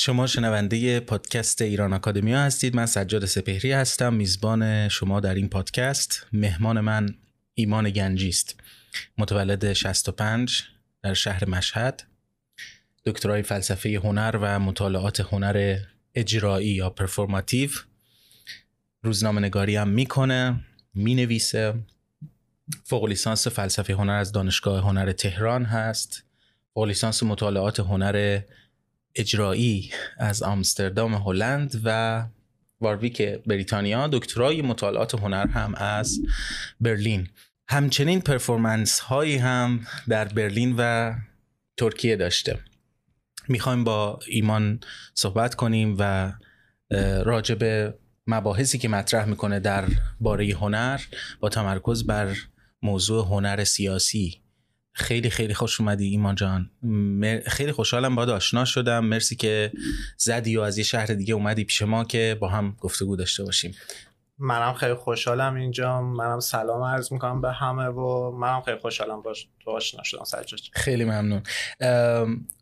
شما شنونده پادکست ایران آکادمیا هستید. من سجاد سپهری هستم میزبان شما در این پادکست. مهمان من ایمان گنجی است. متولد 65 در شهر مشهد. دکترای فلسفه هنر و مطالعات هنر اجرایی یا پرفورماتیو روزنامه نگاری هم می‌کنه می‌نویسه. فوق لیسانس فلسفه هنر از دانشگاه هنر تهران هست. فوق لیسانس مطالعات هنر اجرایی از آمستردام هلند و وارویک بریتانیا دکترای مطالعات هنر هم از برلین. همچنین پرفورمنس هایی هم در برلین و ترکیه داشته. می‌خوایم با ایمان صحبت کنیم و راجع به مباحثی که مطرح می‌کنه در باره هنر با تمرکز بر موضوع هنر سیاسی خیلی خیلی خوش اومدی ایمان جان. خیلی خوشحالم باید آشنا شدم. مرسی که زدی و از یه شهر دیگه اومدی پیش ما که با هم گفتگو داشته باشیم. منم خیلی خوشحالم اینجا. منم سلام عرض می‌کنم به همه و منم خیلی خوشحالم باش تو آشنا شدم سجاد خیلی ممنون.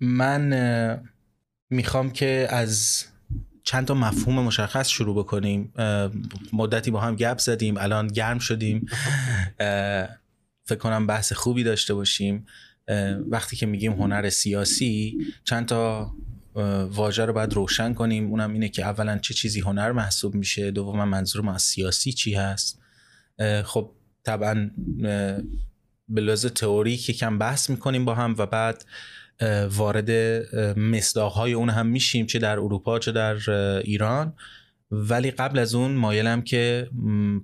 من می‌خوام که از چند تا مفهوم مشخص شروع بکنیم. مدتی با هم گپ زدیم الان گرم شدیم. فکر کنم بحث خوبی داشته باشیم وقتی که میگیم هنر سیاسی چند تا واژه رو باید روشن کنیم. اونم اینه که اولا چه چیزی هنر محسوب میشه دوما منظور ما از سیاسی چی هست. خب طبعا به لحاظ تئوریک کم بحث می‌کنیم با هم و بعد وارد مصداقهای اون هم میشیم چه در اروپا چه در ایران. ولی قبل از اون مایلم که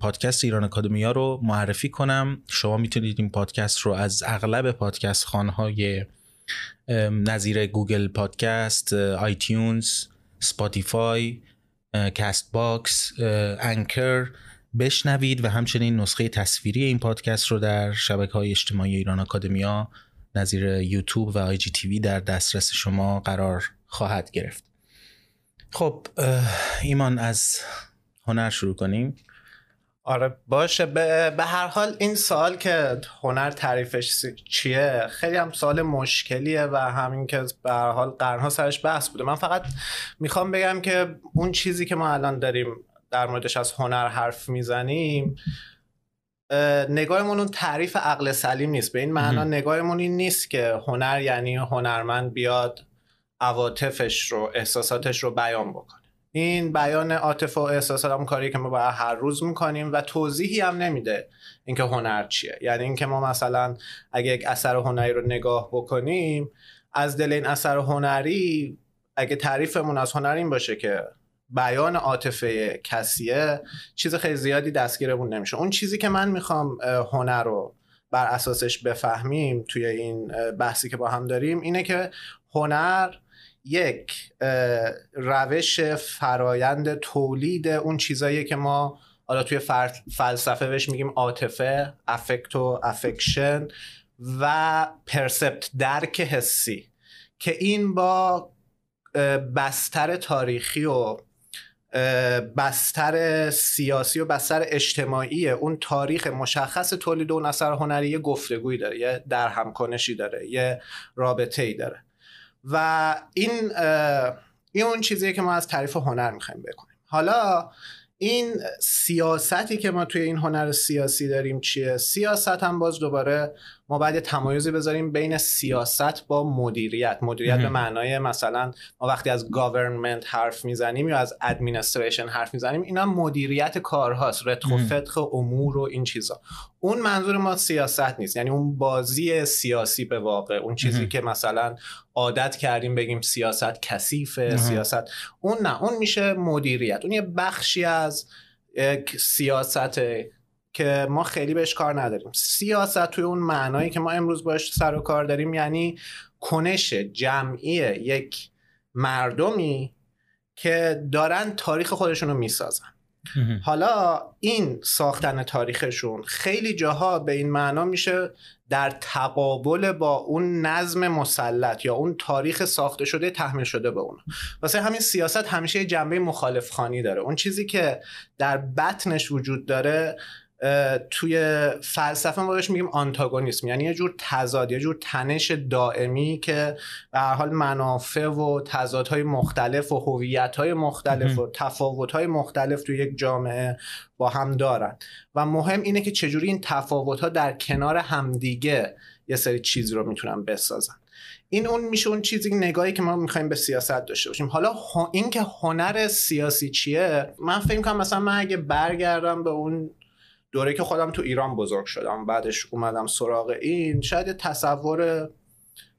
پادکست ایران اکادمیا رو معرفی کنم. شما می‌تونید این پادکست رو از اغلب پادکست خان‌های نظیر گوگل پادکست آیتیونز سپاتیفای کست باکس انکر بشنوید و همچنین نسخه تصویری این پادکست رو در شبکه های اجتماعی ایران اکادمیا نظیر یوتیوب و IGTV در دسترس شما قرار خواهد گرفت. خب ایمان از هنر شروع کنیم. آره باشه. به, هر حال این سال که هنر تعریفش چیه؟ خیلی هم سال مشکلیه و همین که به هر حال قرنها سرش بحث بوده. من فقط می‌خوام بگم که اون چیزی که ما الان داریم در موردش از هنر حرف می‌زنیم نگاهمون اون تعریف عقل سلیم نیست. به این معنا نگاهمون این نیست که هنر یعنی هنرمند بیاد عواطفش رو احساساتش رو بیان بکنه. این بیان عاطفه و احساسات هم کاری که ما باید هر روز می‌کنیم و توضیحی هم نمیده اینکه هنر چیه. یعنی اینکه ما مثلا اگه یک اثر هنری رو نگاه بکنیم از دل این اثر هنری اگه تعریفمون از هنر این باشه که بیان عاطفه کسیه چیز خیلی زیادی دستگیرمون نمیشه. اون چیزی که من می‌خوام هنر رو بر اساسش بفهمیم توی این بحثی که با هم داریم اینه که هنر یک روش فرایند تولید اون چیزایی که ما حالا توی فلسفه بهش میگیم عاطفه افکت و افکشن و پرسپت درک حسی که این با بستر تاریخی و بستر سیاسی و بستر اجتماعی اون تاریخ مشخص تولید اون اثر هنری یه گفتگویی داره یه درهمکنشی داره یه رابطه ای داره. و این این اون چیزیه که ما از تعریف هنر می‌خوایم بکنیم. حالا این سیاستی که ما توی این هنر سیاسی داریم چیه؟ سیاست هم باز دوباره ما باید تمایزی بذاریم بین سیاست با مدیریت. مدیریت به معنای مثلا ما وقتی از government حرف می‌زنیم یا از administration حرف می‌زنیم اینا مدیریت کارهاست. رتق و فتق امور و این چیزا. اون منظور ما سیاست نیست. یعنی اون بازی سیاسی به واقع. اون چیزی که مثلا عادت کردیم بگیم سیاست کثیفه سیاست. اون نه. اون میشه مدیریت. اون یه بخشی از سیاست که ما خیلی بهش کار نداریم. سیاست توی اون معنایی که ما امروز باش سر و کار داریم یعنی کنش جمعی یک مردمی که دارن تاریخ خودشون رو می‌سازن حالا این ساختن تاریخشون خیلی جاها به این معنا میشه در تقابل با اون نظم مسلط یا اون تاریخ ساخته شده تحمیل شده به اون واسه همین سیاست همیشه جنبه مخالف خانی داره. اون چیزی که در بطنش وجود داره توی فلسفه ما بهش میگیم آنتاگونیسم. یعنی یه جور تضاد یه جور تنش دائمی که به هر حال منافع و تضادهای مختلف و هویت‌های مختلف و تفاوت‌های مختلف توی یک جامعه با هم دارن. و مهم اینه که چجوری این تفاوت‌ها در کنار همدیگه یه سری چیز رو می‌تونن بسازن. این اون میشه اون چیزی نگاهی که ما می‌خوایم به سیاست داشته باشیم. حالا این که هنر سیاسی چیه؟ من فکر کنم مثلا من اگه برگردم به اون دوره که خودم تو ایران بزرگ شدم بعدش اومدم سراغ این شاید تصور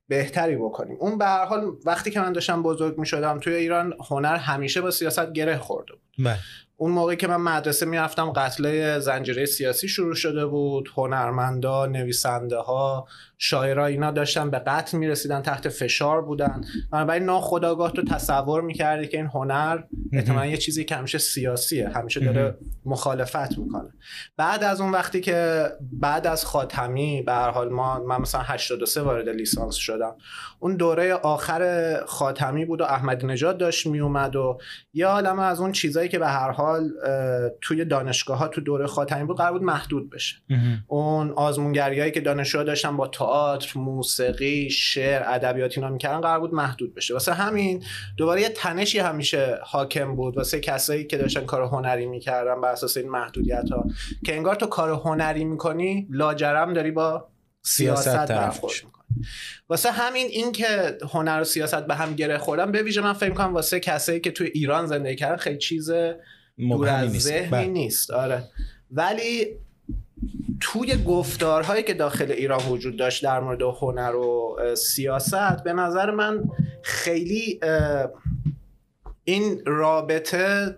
بهتری بکنیم اون به هر حال وقتی که من داشتم بزرگ می شدم توی ایران هنر همیشه با سیاست گره خورده بود بله. اون موقعی که من مدرسه می‌رفتم قتل زنجیره سیاسی شروع شده بود هنرمندا نویسنده ها شاعرها اینا داشتن به قتل می‌رسیدن تحت فشار بودن. بنابراین ناخداگاه تو تصور می‌کردی که این هنر احتمالا یه چیزی که همیشه سیاسیه همیشه داره مخالفت می‌کنه. بعد از اون وقتی که بعد از خاتمی به هر حال ما من مثلا 83 وارد لیسانس شدم. اون دوره آخر خاتمی بود و احمدی نژاد داشت میومد و یه عالمه از اون چیزایی که به هر حال توی دانشگاه ها تو دوره خاتمی بود قرار بود محدود بشه. اون آزمونگریایی که دانشجوها داشتن با تئاتر موسیقی شعر ادبیات اینا می‌کردن قرار بود محدود بشه. واسه همین دوباره یه تنشی همیشه حاکم بود. واسه کسایی که داشتن کار هنری می‌کردن بر اساس این محدودیت ها که انگار تو کار هنری می‌کنی لاجرم داری با سیاست, برخورد می‌کنی. واسه همین این که هنر و سیاست به هم گره خوردن به ویژه من فکر کنم واسه کسایی که توی ایران زندگی کردن خیلی چیز دور از ذهنی بله. نیست. آره. ولی توی گفتارهایی که داخل ایران وجود داشت در مورد هنر و سیاست به نظر من خیلی این رابطه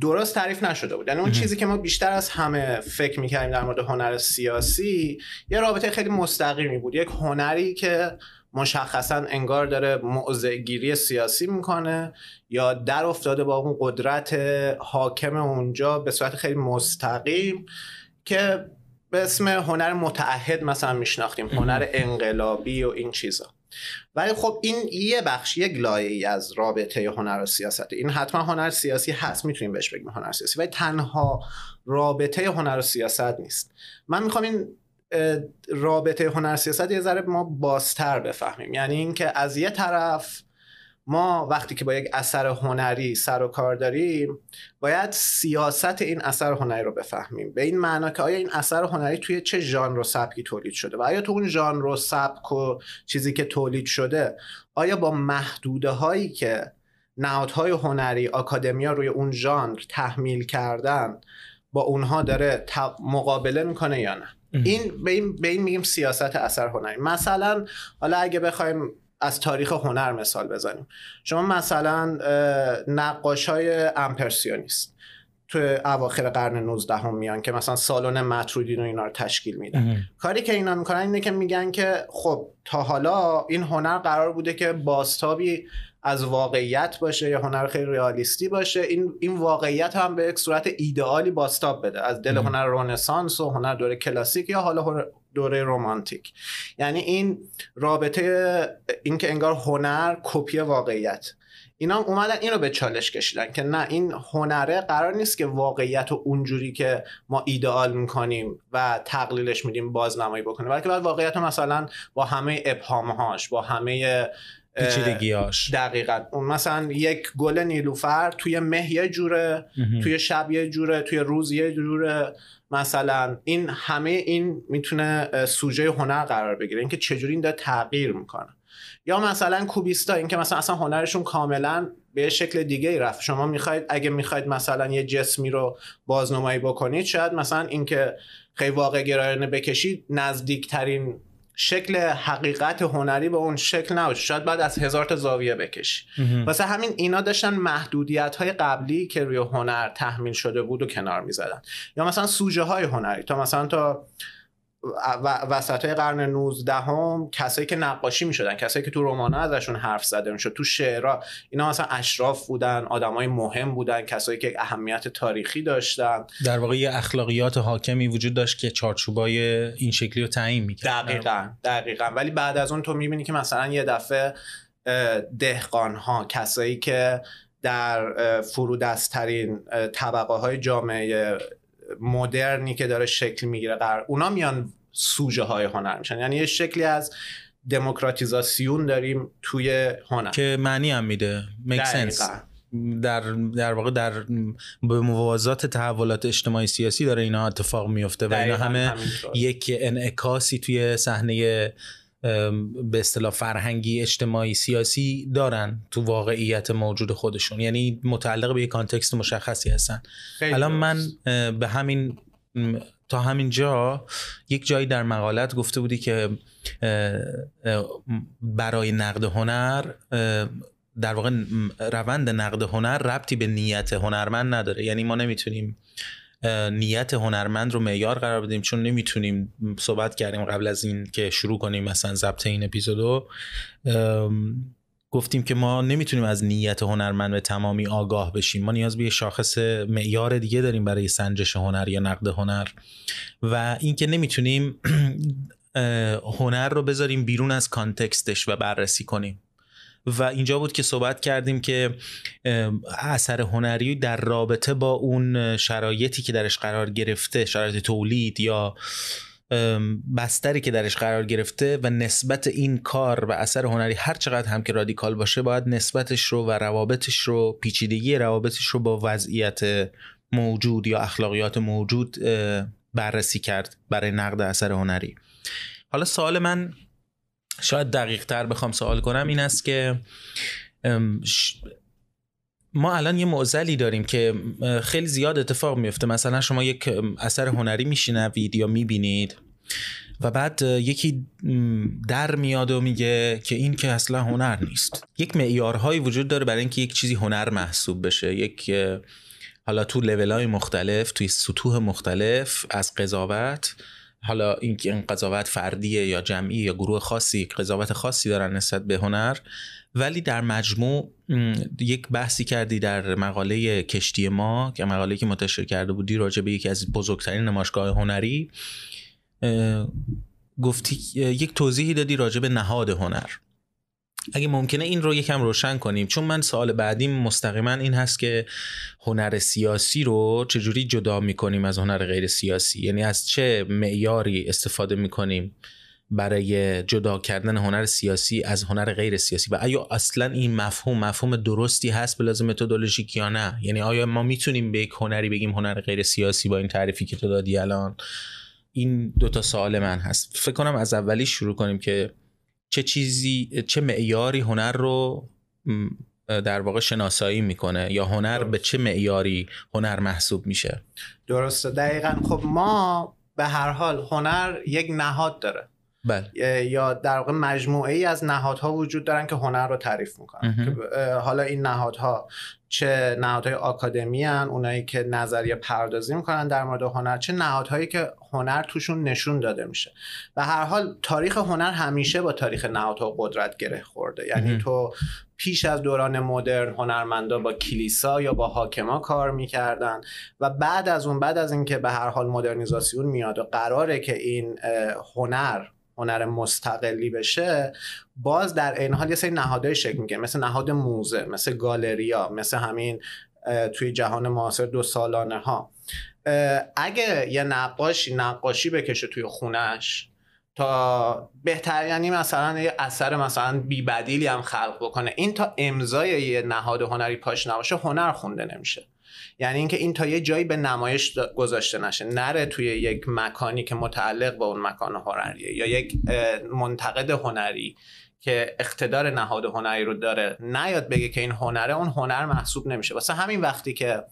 درست تعریف نشده بود. یعنی اون چیزی که ما بیشتر از همه فکر می‌کردیم در مورد هنر سیاسی یه رابطه خیلی مستقیمی بود. یک هنری که مشخصا انگار داره موضعگیری سیاسی می‌کنه یا در افتاده با اون قدرت حاکم اونجا به صورت خیلی مستقیم. که به اسم هنر متعهد مثلا میشناختیم هنر انقلابی و این چیزا. ولی خب این یه بخش یک لایه ای از رابطه هنر و سیاست. این حتما هنر سیاسی هست می‌تونیم بهش بگیم هنر سیاسی. ولی تنها رابطه هنر و سیاست نیست. من می‌خوام این رابطه هنر سیاست یه ذره ما بازتر بفهمیم. یعنی اینکه از یه طرف ما وقتی که با یک اثر هنری سر و کار داریم باید سیاست این اثر هنری رو بفهمیم. به این معنا که آیا این اثر هنری توی چه ژانر و سبکی تولید شده و آیا تو اون ژانر و سبک و چیزی که تولید شده آیا با محدوده هایی که نهادهای هنری آکادمیا روی اون ژانر تحمیل کردن با اونها داره مقابله می‌کنه یا نه؟ این به, این به این میگیم سیاست اثر هنری. مثلا حالا اگه بخوایم از تاریخ هنر مثال بزنیم. شما مثلا نقاش های امپرسیونیست تو اواخر قرن 19 هم میان که مثلا سالن مترودین و اینا رو تشکیل میدن. کاری که اینا می‌کنن اینه که میگن که خب تا حالا این هنر قرار بوده که باستابی از واقعیت باشه یا هنر خیلی ریالیستی باشه این این واقعیت هم به یک صورت ایدئالی باستاب بده. از دل هنر رنسانس و هنر دوره کلاسیک یا حالا دوره رومانتیک یعنی این رابطه اینکه انگار هنر کپی واقعیت. اینا اومدن اینو به چالش کشیدن که نه این هنره قرار نیست که واقعیت و اونجوری که ما ایدئال می‌کنیم و تقلیلش میدیم بازنمایی بکنیم بلکه باید واقعیت مثلا با همه ابهامهاش با همه پیچیدگیاش دقیقا. اون مثلا یک گل نیلوفر توی مه یه جوره توی شب یه جوره توی روز یه جوره. مثلا این همه این می‌تونه سوژه هنر قرار بگیره اینکه چجوری این داره تغییر می‌کنه. یا مثلا کوبیستا اینکه مثلا اصلا هنرشون کاملا به شکل دیگه ای رفت. شما می‌خواید اگه می‌خواید مثلا یه جسمی رو بازنمایی بکنید شاید مثلا اینکه خیلی واقع گرایانه بکشید نزدیکترین شکل حقیقت هنری به اون شکل نباشه. شاید بعد از هزار تا زاویه بکشی. واسه همین اینا داشتن محدودیت های قبلی که روی هنر تحمیل شده بود و کنار می‌زدن. یا مثلا سوژه های هنری. تا مثلا تا وسط های قرن 19 هم کسایی که نقاشی می‌شدن کسایی که تو رمان ازشون حرف زده می‌شد تو شعرها. اینا مثلا اشراف بودن آدمای مهم بودن کسایی که اهمیت تاریخی داشتن. در واقع یه اخلاقیات حاکمی وجود داشت که چارچوبای این شکلی رو تعیین می‌کرد. دقیقا دقیقا. ولی بعد از اون تو می‌بینی که مثلا یه دفعه دهقان ها کسایی که در فرودستترین طبقه های جامعه مدرنی که داره شکل می‌گیره قرار اونا میان سوژه های هنر میشن. یعنی یه شکلی از دموکراتیزاسیون داریم توی هنر. که معنی هم میده. Make sense. در در واقع در به موازات تحولات اجتماعی سیاسی داره اینا اتفاق میفته و اینا همه یک انعکاسی توی صحنه به اصطلاح فرهنگی اجتماعی سیاسی دارن تو واقعیت موجود خودشون. یعنی متعلق به یک کانتکست مشخصی هستن. الان من به همین تا همین جا یک جایی در مقالت گفته بودی که برای نقد هنر در واقع روند نقد هنر ربطی به نیت هنرمند نداره. یعنی ما نمی‌تونیم نیت هنرمند رو معیار قرار بدیم چون نمی‌تونیم صحبت کردیم قبل از این که شروع کنیم مثلا ضبط این اپیزودو گفتیم که ما نمی‌تونیم از نیت هنرمند به تمامی آگاه بشیم. ما نیاز به یه شاخص معیار دیگه داریم برای سنجش هنر یا نقد هنر. و اینکه نمی‌تونیم هنر رو بذاریم بیرون از کانتکستش و بررسی کنیم. و اینجا بود که صحبت کردیم که اثر هنری در رابطه با اون شرایطی که درش قرار گرفته شرایط تولید یا بستری که درش قرار گرفته و نسبت این کار و اثر هنری هر چقدر هم که رادیکال باشه باید نسبتش رو و روابطش رو پیچیدگی روابطش رو با وضعیت موجود یا اخلاقیات موجود بررسی کرد برای نقد اثر هنری. حالا سوال من شاید دقیق تر بخوام سوال کنم این است که ما الان یه معزلی داریم که خیلی زیاد اتفاق میفته مثلا شما یک اثر هنری میشنوید یا می‌بینید و بعد یکی در میاد و میگه که این که اصلا هنر نیست. یک معیارهایی وجود داره برای اینکه یک چیزی هنر محسوب بشه. یک حالا تو لول های مختلف توی سطوح مختلف از قضاوت حالا این این قضاوت فردیه یا جمعی یا گروه خاصی قضاوت خاصی دارن نسبت به هنر. ولی در مجموع یک بحثی کردی در مقاله کشتی ما که مقاله که منتشر کرده بودی راجع به یکی از بزرگترین نمایشگاه هنری. گفتی یک توضیحی دادی راجع به نهاد هنر. اگه ممکنه این رو یکم روشن کنیم. چون من سوال بعدیم مستقیما این هست که هنر سیاسی رو چجوری جدا می‌کنیم از هنر غیر سیاسی؟ یعنی از چه معیاری استفاده می‌کنیم برای جدا کردن هنر سیاسی از هنر غیر سیاسی؟ و آیا اصلا این مفهوم مفهوم درستی هست به لازم متدولوژیک یا نه؟ یعنی آیا ما می‌تونیم به یک هنری بگیم هنر غیر سیاسی با این تعریفی که تو دادی الان؟ این دوتا سوال من هست. فکر کنم از اولی شروع کنیم که چه چیزی چه معیاری هنر رو در واقع شناسایی می‌کنه یا هنر به چه معیاری هنر محسوب میشه؟ درسته. دقیقا. خب ما به هر حال هنر یک نهاد داره. بله. یا در واقع مجموعه ای از نهادها وجود دارن که هنر رو تعریف می‌کنن. حالا این نهادها چه نهادهای آکادمی هن اونایی که نظریه پردازی می‌کنن در مورد هنر چه نهادهایی که هنر توشون نشون داده میشه. و هر حال تاریخ هنر همیشه با تاریخ نهادها قدرت گره خورده. یعنی تو پیش از دوران مدرن هنرمندا با کلیسا یا با حاکما کار می‌کردن و بعد از اون بعد از اینکه به هر حال مدرنیزاسیون میاد و قراره که این هنر هنر مستقلی بشه باز در این حال یه سری نهادهای شکل میگه مثل نهاد موزه مثل گالریا مثل همین توی جهان معاصر دو سالانه ها اگه یه نقاشی نقاشی بکشه توی خونش تا بهتر یعنی مثلا یه اثر مثلا بی بدیلی هم خلق بکنه. این تا امضای یه نهاد هنری پاش نباشه هنر خونده نمیشه. یعنی اینکه این تا یه جایی به نمایش گذاشته نشه. نره توی یک مکانی که متعلق با اون مکان هنریه یا یک منتقد هنری. که اقتدار نهاد هنری رو داره نیاد بگه که این هنره اون هنر محسوب نمیشه. واسه همین وقتی که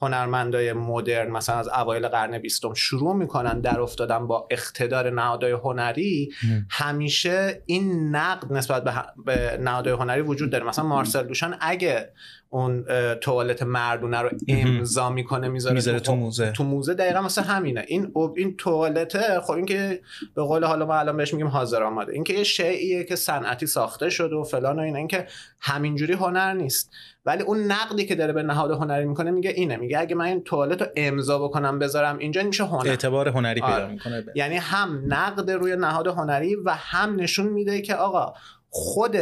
هنرمندای مدرن مثلا از اوایل قرن بیستم شروع می‌کنن در افتادن با اقتدار نهادهای هنری همیشه این نقد نسبت به نهادهای هنری وجود داره. مثلا مارسل دوشان اگه اون توالت مردونه رو امضا می‌کنه می‌ذاره تو موزه. تو موزه دقیقا مثل همینه. این این توالته خب این که به قول حالا ما الان بهش میگیم حاضر آماده. این که یه شیعیه که صنعتی ساخته شده و فلان و این این که همینجوری هنر نیست. ولی اون نقدی که داره به نهاد هنری می‌کنه میگه اینه. میگه اگه من این توالت رو امضا بکنم بذارم اینجا میشه هنر. اعتبار هنری پیدا آره. می‌کنه یعنی هم نقد روی نهاد هنری و هم نشون میده که آقا خود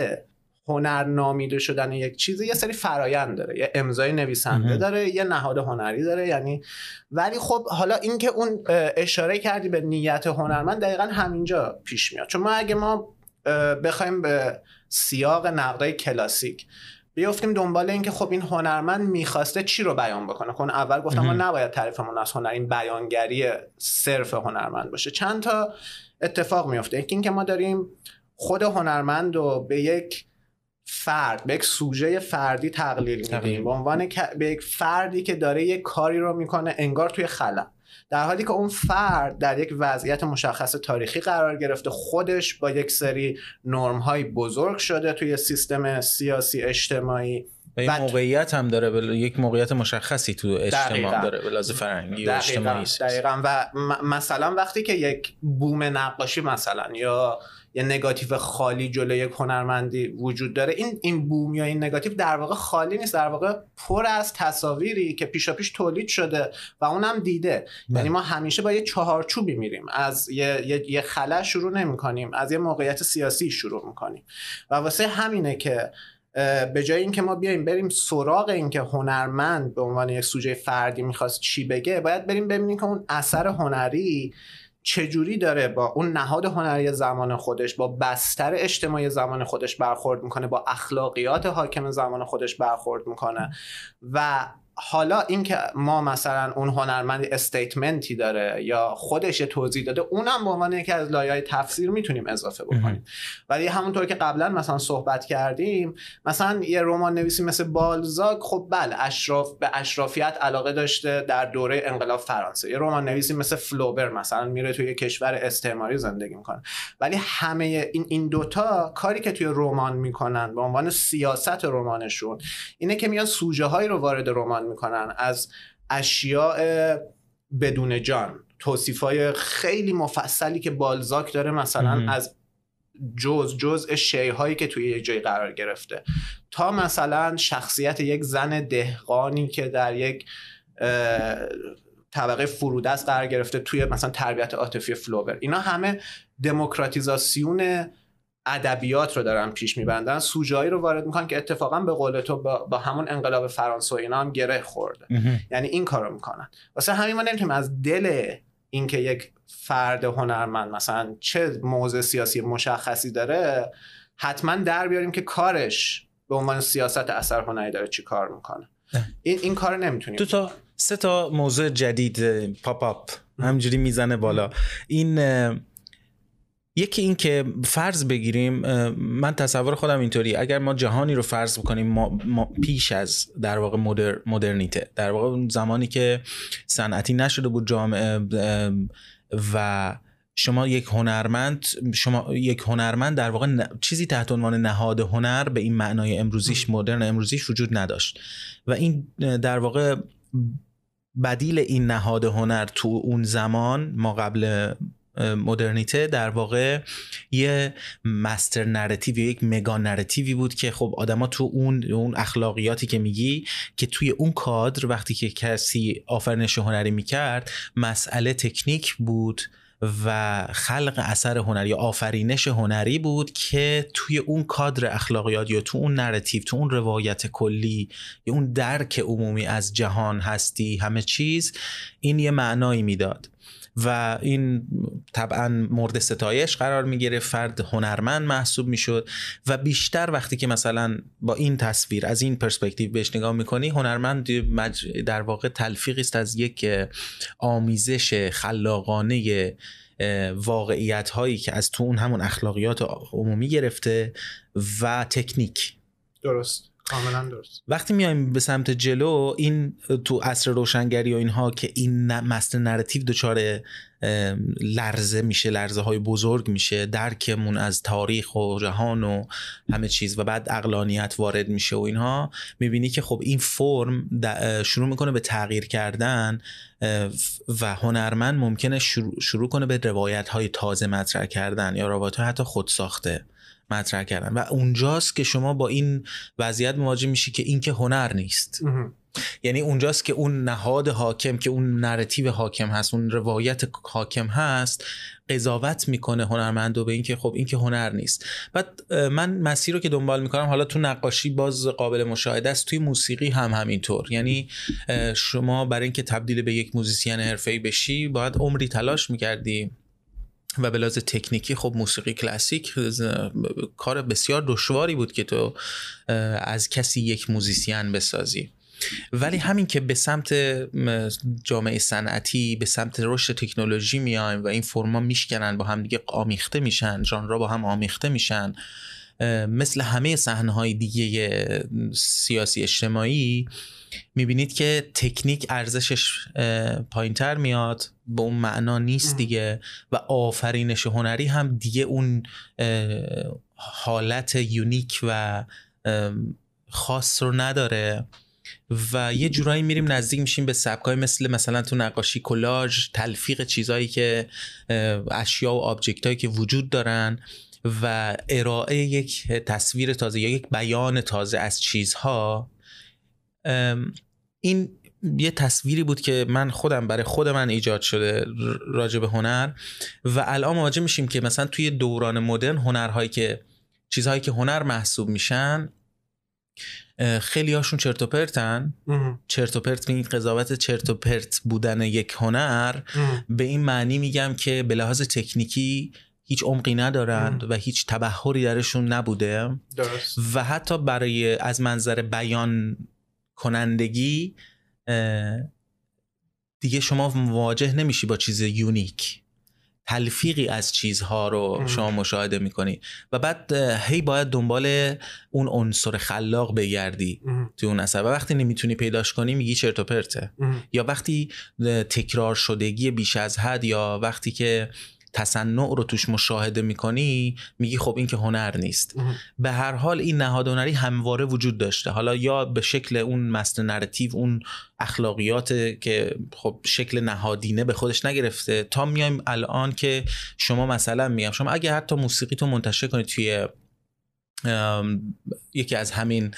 هنر نامیده شدن یک چیزی یه سری فرایند داره. یه امضای نویسنده داره یه نهاد هنری داره. یعنی ولی خب حالا اینکه اون اشاره کردی به نیت هنرمند دقیقا همینجا پیش میاد. چون ما اگه ما بخوایم به سیاق نقدای کلاسیک بیافتیم دنبال اینکه خب این هنرمند می‌خواسته چی رو بیان بکنه؟ کن اول گفتم ما نباید تعریفمون از هنر این بیانگری صرف هنرمند باشه. چند تا اتفاق میفته اینکه ما داریم خود هنرمند رو به یک فرد به یک سوژه فردی تقلیل میدیم. به عنوان به یک فردی که داره یک کاری رو می‌کنه انگار توی خلا در حالی که اون فرد در یک وضعیت مشخص تاریخی قرار گرفته خودش با یک سری نرم های بزرگ شده توی سیستم سیاسی اجتماعی و یک موقعیت هم داره بل... یک موقعیت مشخصی تو اجتماع داره به فرنگی و اجتماعی. دقیقا. و مثلا وقتی که یک بوم نقاشی مثلا یا یه نگاتیو خالی جلوی یک هنرمندی وجود داره. این این بوم یا این نگاتیو در واقع خالی نیست در واقع پر از تصاویری که پیشا پیش تولید شده و اونم دیده. بله. یعنی ما همیشه با یه چهارچوبی میریم. از یه, یه،, یه خلا شروع نمی کنیم از یه موقعیت سیاسی شروع می‌کنیم و واسه همینه که به جای اینکه ما بیایم بریم سراغ اینکه هنرمند به عنوان یک سوژه فردی می‌خواست چی بگه باید بریم ببینیم که اون اثر هنری چجوری داره با اون نهاد هنری زمان خودش با بستر اجتماعی زمان خودش برخورد می‌کنه با اخلاقیات حاکم زمان خودش برخورد می‌کنه و حالا اینکه ما مثلا اون هنرمند استیتمنتی داره یا خودش توضیح داده اونم به عنوان یکی از لایه‌های تفسیر می‌تونیم اضافه بکنیم. ولی همونطور که قبلا مثلا صحبت کردیم مثلا یه رمان نویسی مثل بالزاک خب بله اشراف به اشرافیت علاقه داشته در دوره انقلاب فرانسه. یه رمان نویسی مثل فلوبر مثلا میره توی کشور استعماری زندگی می‌کنه. ولی همه این این دوتا کاری که توی رمان می‌کنن به عنوان سیاست رمانشون اینه که میان سوژه هایی رو وارد رمان می‌کنن. از اشیاء بدون جان توصیف های خیلی مفصلی که بالزاک داره مثلا از جز جز شی هایی که توی یه جای قرار گرفته. تا مثلا شخصیت یک زن دهقانی که در یک طبقه فرودست قرار گرفته توی مثلا تربیت عاطفی فلوبر اینا همه دموکراتیزاسیون ادبیات رو دارن پیش میبندن. سوژایی رو وارد می‌کنن که اتفاقا به قول تو با, همون انقلاب فرانسه و اینا هم گره خورده. یعنی این کارو می‌کنن. واسه همین ما نمی‌تونیم از دل اینکه یک فرد هنرمند مثلا چه موضع سیاسی مشخصی داره حتما در بیاریم که کارش به عنوان سیاست اثر هنری داره چی کار می‌کنه. این این کار نمی‌تونیم. دو تا سه تا موضوع جدید پاپ اپ همجوری می‌زنه بالا. این یکی این که فرض بگیریم من تصور خودم اینطوری اگر ما جهانی رو فرض بکنیم ما, پیش از در واقع مدر، مدرنیته در واقع زمانی که صنعتی نشده بود جامعه و شما یک هنرمند شما یک هنرمند در واقع چیزی تحت عنوان نهاد هنر به این معنای امروزیش مدرن امروزیش وجود نداشت. و این در واقع بدیل این نهاد هنر تو اون زمان ما قبل مدرنیته در واقع یه master narrative یا یک mega narrative ی بود که خب آدما تو اون اون اخلاقیاتی که میگی که توی اون کادر وقتی که کسی آفرینش هنری می‌کرد مسئله تکنیک بود و خلق اثر هنری یا آفرینش هنری بود که توی اون کادر اخلاقیات یا تو اون narrative تو اون روایت کلی یا اون درک عمومی از جهان هستی همه چیز این یه معنایی می‌داد. و این طبعا مورد ستایش قرار می‌گرفت فرد هنرمند محسوب می‌شد و بیشتر وقتی که مثلا با این تصویر از این پرسپکتیو بهش نگاه می‌کنی هنرمند در واقع تلفیقی است از یک آمیزش خلاقانه واقعیت هایی که از تو اون همون اخلاقیات عمومی گرفته و تکنیک. درست. کاملا درست. وقتی میایم به سمت جلو این تو عصر روشنگری و اینها که این master narrative دچار لرزه میشه لرزه های بزرگ میشه درکمون از تاریخ و جهان و همه چیز و بعد اقلانیت وارد میشه و اینها می‌بینی که خب این فرم شروع می‌کنه به تغییر کردن و هنرمند ممکنه شروع, شروع کنه به روایت های تازه مطرح کردن یا روایت حتی خود ساخته مطرح کردن. و اونجاست که شما با این وضعیت مواجه میشی که این که هنر نیست. یعنی اونجاست که اون نهاد حاکم که اون نراتیو حاکم هست اون روایت حاکم هست قضاوت می‌کنه هنرمند و به اینکه خب این که هنر نیست. بعد من مسیر رو که دنبال می‌کنم حالا تو نقاشی باز قابل مشاهده است توی موسیقی هم همینطور. یعنی شما برای اینکه تبدیل به یک موزیسین حرفه‌ای بشی باید عمری تلاش می‌کردی و به لحاظ تکنیکی خب موسیقی کلاسیک کار بسیار دشواری بود که تو از کسی یک موزیسین بسازی. ولی همین که به سمت جامعه صنعتی به سمت رشد تکنولوژی میایم و این فرما میشکنن با هم دیگه آمیخته میشن ژانرها با هم آمیخته میشن مثل همه صحنه های دیگه سیاسی اجتماعی می‌بینید که تکنیک ارزشش پایینتر میاد به اون معنا نیست دیگه و آفرینش هنری هم دیگه اون حالت یونیک و خاص رو نداره و یه جورایی میریم نزدیک میشیم به سبکای مثل مثلا تو نقاشی کلاژ تلفیق چیزهایی که اشیا و object که وجود دارن. و ارائه یک تصویر تازه یا یک بیان تازه از چیزها این یه تصویری بود که من خودم برای خود من ایجاد شده راجع به هنر و الان مواجه میشیم که مثلا توی دوران مدرن هنرهایی که چیزهایی که هنر محسوب میشن خیلی هاشون چرت و پرتن. چرت و پرت این قضاوت چرت و پرت بودن یک هنر. به این معنی میگم که به لحاظ تکنیکی هیچ عمقی ندارند و هیچ تبهری درشون نبوده. درست. و حتی برای از منظر بیان کنندگی دیگه شما مواجه نمیشی با چیز یونیک. تلفیقی از چیزها رو شما مشاهده می‌کنی. و بعد هی باید دنبال اون عنصر خلاق بگردی تو اون اثر. و وقتی نمی‌تونی پیداش کنی میگی چرت و پرته. یا وقتی تکرار شدگی بیش از حد یا وقتی که تصنع رو توش مشاهده می‌کنی میگی خب این که هنر نیست. به هر حال این نهاد هنری همواره وجود داشته. حالا یا به شکل اون مست نراتیو اون اخلاقیات که خب شکل نهادینه به خودش نگرفته تا میایم الان که شما مثلا میگم شما اگه حتی موسیقی تو منتشر کنید توی یکی از همین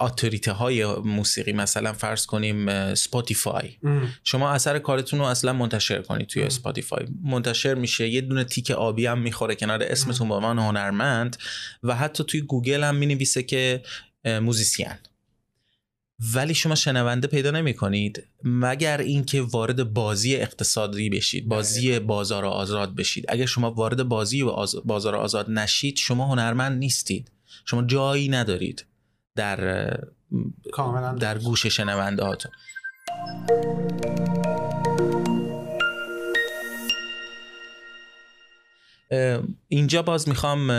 اتوریته های موسیقی مثلا فرض کنیم Spotify. شما اثر کارتون رو اصلا منتشر کنید توی Spotify. منتشر میشه یه دونه تیک آبی هم می‌خوره کنار اسمتون به عنوان هنرمند و حتی توی گوگل هم می‌نویسه که موزیسین. ولی شما شنونده پیدا نمی کنید مگر اینکه وارد بازی اقتصادی بشید بازی بازار آزاد بشید. اگر شما وارد بازی بازار آزاد نشید شما هنرمند نیستید. شما جایی ندارید در در گوش شنونده هاتون اینجا باز می‌خوام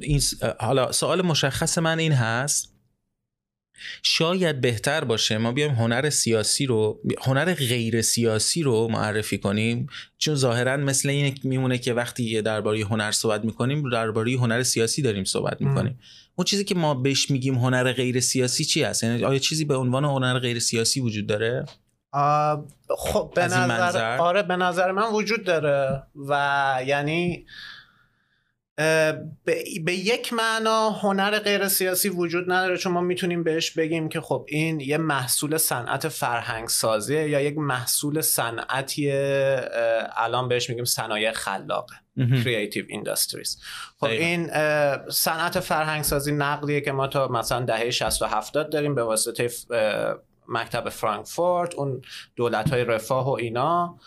این حالا سوال مشخص من این هست. شاید بهتر باشه ما بیایم هنر سیاسی رو هنر غیر سیاسی رو معرفی کنیم. چون ظاهرا مثل این میمونه که وقتی درباره هنر صحبت می‌کنیم درباره هنر سیاسی داریم صحبت می‌کنیم. اون چیزی که ما بهش میگیم هنر غیر سیاسی چی هست؟ یعنی آیا چیزی به عنوان هنر غیر سیاسی وجود داره؟ خب به نظر آره به نظر من وجود داره و یعنی به, یک معنا هنر غیر سیاسی وجود نداره. چون ما می‌تونیم بهش بگیم که خب این یه محصول صنعت فرهنگ سازیه یا یک محصول صنعتی الان بهش میگیم صنایع خلاقه Creative Industries. خب این صنعت فرهنگ سازی نقلیه که ما تا مثلا دهه 60 و 70 داریم به واسطه مکتب فرانکفورت اون دولت های رفاه و اینا.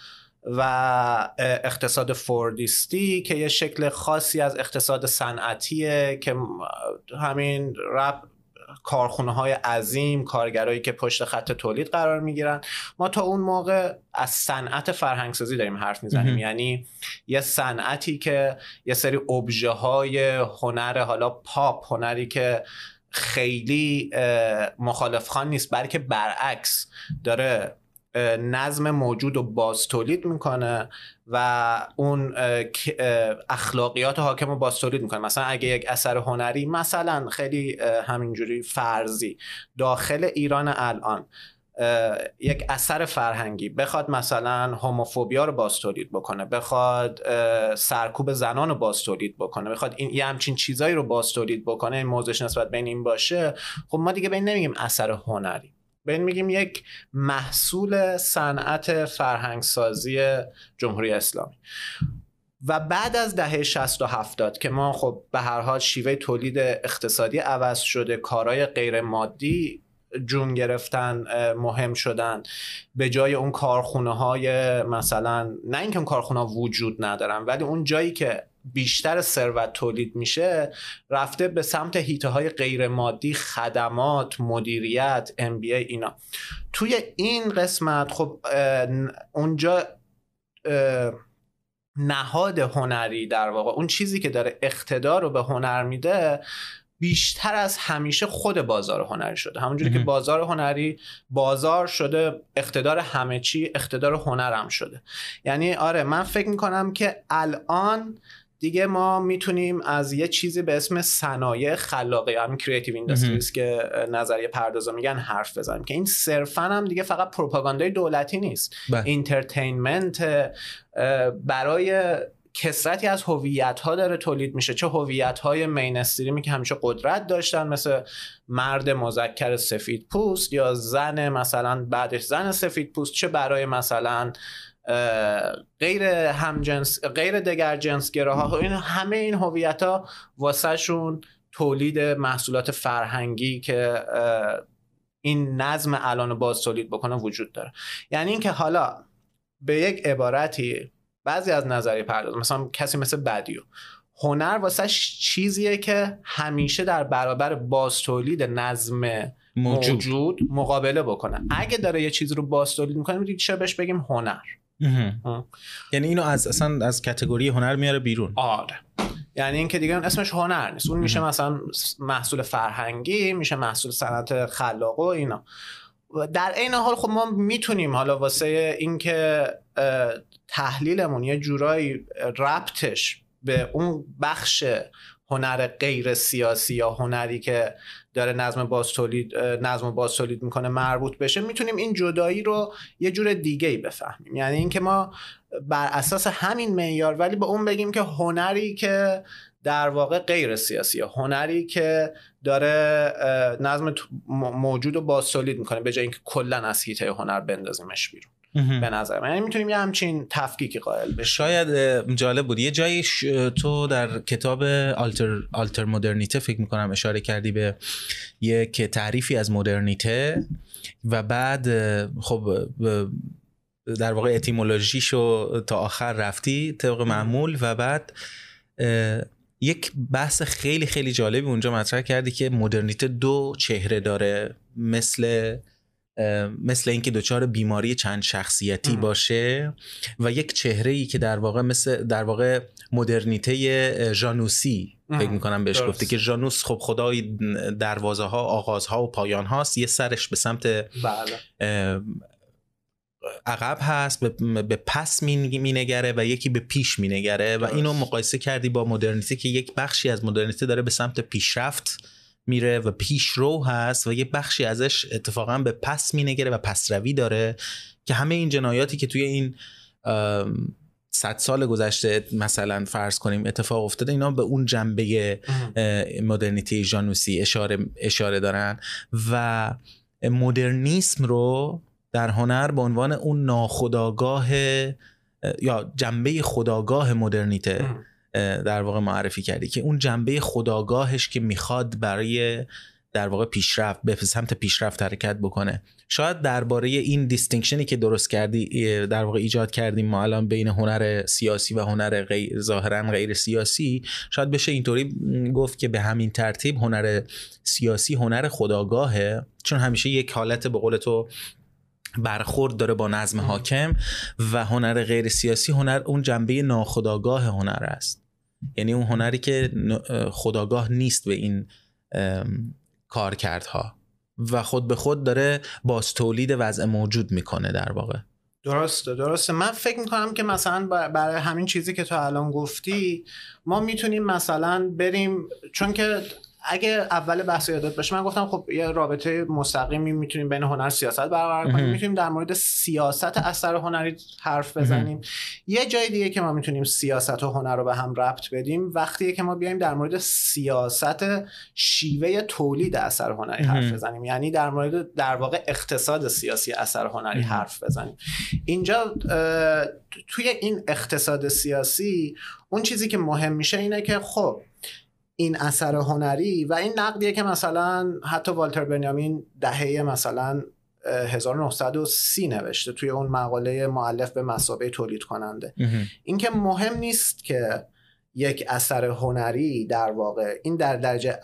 و اقتصاد فوردیستی که یه شکل خاصی از اقتصاد صنعتیه که همین رب کارخونه های عظیم کارگرایی که پشت خط تولید قرار می‌گیرن. ما تا اون موقع از صنعت فرهنگسازی داریم حرف می‌زنیم. یعنی یه صنعتی که یه سری ابژه های هنر حالا پاپ هنری که خیلی مخالف خان نیست بلکه برعکس داره نظم موجود رو باز تولید می‌کنه و اون اخلاقیات حاکم رو باز تولید می‌کنه. مثلا اگه یک اثر هنری مثلا خیلی همینجوری فرضی داخل ایران الان یک اثر فرهنگی بخواد مثلا هوموفوبیا رو باز تولید بکنه بخواد سرکوب زنان رو باز تولید بکنه بخواد این یه همچین چیزایی رو باز تولید بکنه این موضوعش نسبت بین این باشه خب ما دیگه به این نمیگیم اثر هنری. به این میگیم یک محصول صنعت فرهنگسازی جمهوری اسلامی. و بعد از دهه 60 و 70 که ما خب به هر حال شیوه تولید اقتصادی عوض شده کارهای غیر مادی جون گرفتن مهم شدن. به جای اون کارخونه های مثلا نه اینکه اون کارخونه ها وجود ندارن ولی اون جایی که بیشتر ثروت تولید میشه رفته به سمت هیته های غیر مادی خدمات مدیریت ام بی اینا. توی این قسمت خب اونجا نهاد هنری در واقع اون چیزی که داره اقتدار رو به هنر میده بیشتر از همیشه خود بازار هنری شده. همونجوری که بازار هنری بازار شده اقتدار همه چی اقتدار هنر هم شده. یعنی آره من فکر می‌کنم که الان دیگه ما می‌تونیم از یه چیزی به اسم صنایع خلاقه همین creative industries که نظریه پردازا میگن حرف بزنیم. که این صرفا هم دیگه فقط پروپاگاندای دولتی نیست. entertainment برای کثرتی از هویت ها داره تولید میشه. چه هویت های mainstream ی که همیشه قدرت داشتن مثل مرد مذکر سفید پوست یا زن مثلا بعدش زن سفید پوست چه برای مثلا غیر همجنس غیر دگر جنس گراها این همه این هویت ها واسه شون تولید محصولات فرهنگی که این نظم الان باز تولید بکنه وجود داره. یعنی اینکه حالا به یک عبارتی بعضی از نظری پرداز مثلا کسی مثل بدیو هنر واسه چیزیه که همیشه در برابر باز تولید نظم موجود. موجود مقابله بکنه. اگه داره یه چیز رو باز تولید می‌کنه میگه چه بهش بگیم هنر؟ یعنی اینو از اصلا از کتگوری هنر میاره بیرون. آره. یعنی اینکه دیگه اسمش هنر نیست. اون میشه مثلا محصول فرهنگی میشه محصول صنعت خلاق و اینا. در عین حال خب ما می‌تونیم حالا واسه اینکه تحلیلمون یه جورایی ربطش به اون بخش هنر غیر سیاسی یا هنری که داره نظم باز تولید نظم باز تولید می‌کنه مربوط بشه می‌تونیم این جدایی رو یه جور دیگه ای بفهمیم. یعنی اینکه ما بر اساس همین معیار ولی به اون بگیم که هنری که در واقع غیر سیاسی هنری که داره نظم موجود رو باز تولید می‌کنه به جای اینکه کلا از هیته هنر بندازیمش بیرون. به نظر من. یعنی می‌تونیم یه همچین تفکیکی قائل بشیم. شاید جالب بود. یه جایی تو در کتاب آلتر, آلتر مدرنیته فکر می‌کنم اشاره کردی به یک تعریفی از مدرنیته و بعد خب در واقع اتیمولوژیشو تا آخر رفتی طبق معمول و بعد یک بحث خیلی خیلی جالبی اونجا مطرح کردی که مدرنیته دو چهره داره مثل مثل اینکه دچار بیماری چند شخصیتی باشه و یک چهره ای که در واقع مثل در واقع مدرنیته ژانوسی فکر می‌کنم بهش گفته که ژانوس خب خدای دروازه ها آغاز ها و پایان هاست یه سرش به سمت بله. عقب هست به پس مینگره و یکی به پیش مینگره و اینو مقایسه کردی با مدرنیته که یک بخشی از مدرنیته داره به سمت پیشرفت میره و پیشرو هست و یه بخشی ازش اتفاقا به پس مینگره و پسروی داره که همه این جنایاتی که توی این صد سال گذشته مثلا فرض کنیم اتفاق افتاده اینا به اون جنبه مدرنیته جانوسی اشاره, اشاره دارن و مدرنیسم رو در هنر به عنوان اون ناخداگاه یا جنبه خداگاه مدرنیته. در واقع معرفی کردی که اون جنبه خداگاهش که می‌خواد برای در واقع پیشرفت به سمت پیشرفت حرکت بکنه. شاید درباره این دیستینکشنی که درست کردی در واقع ایجاد کردیم ما الان بین هنر سیاسی و هنر غیر ظاهرا غیر سیاسی شاید بشه اینطوری گفت که به همین ترتیب هنر سیاسی هنر خداگاهه چون همیشه یک حالت به قول تو برخورد داره با نظم حاکم و هنر غیر سیاسی هنر اون جنبه ناخداگاه هنر است. یعنی اون هنری که خداگاه نیست به این کارکردها. و خود به خود داره باز تولید وضع موجود می‌کنه در واقع. درسته درسته. من فکر می‌کنم که مثلا برای همین چیزی که تو الان گفتی ما می‌تونیم مثلا بریم چون که اگه اول بحث یادت باشه من گفتم خب یه رابطه مستقیمی می‌تونیم بین هنر سیاست برقرار کنیم. می‌تونیم در مورد سیاست اثر هنری حرف بزنیم. یه جای دیگه که ما می‌تونیم سیاست و هنر رو به هم ربط بدیم وقتیه که ما بیایم در مورد سیاست شیوه تولید اثر هنری حرف بزنیم. یعنی در مورد در واقع اقتصاد سیاسی اثر هنری حرف بزنیم. اینجا توی این اقتصاد سیاسی اون چیزی که مهم میشه اینه که خب این اثر هنری و این نقدیه که مثلا حتی والتر بنیامین دهه مثلا 1930 نوشته توی اون مقاله معلف به مسابقه تولید کننده. اینکه مهم نیست که یک اثر هنری در واقع. این در درجه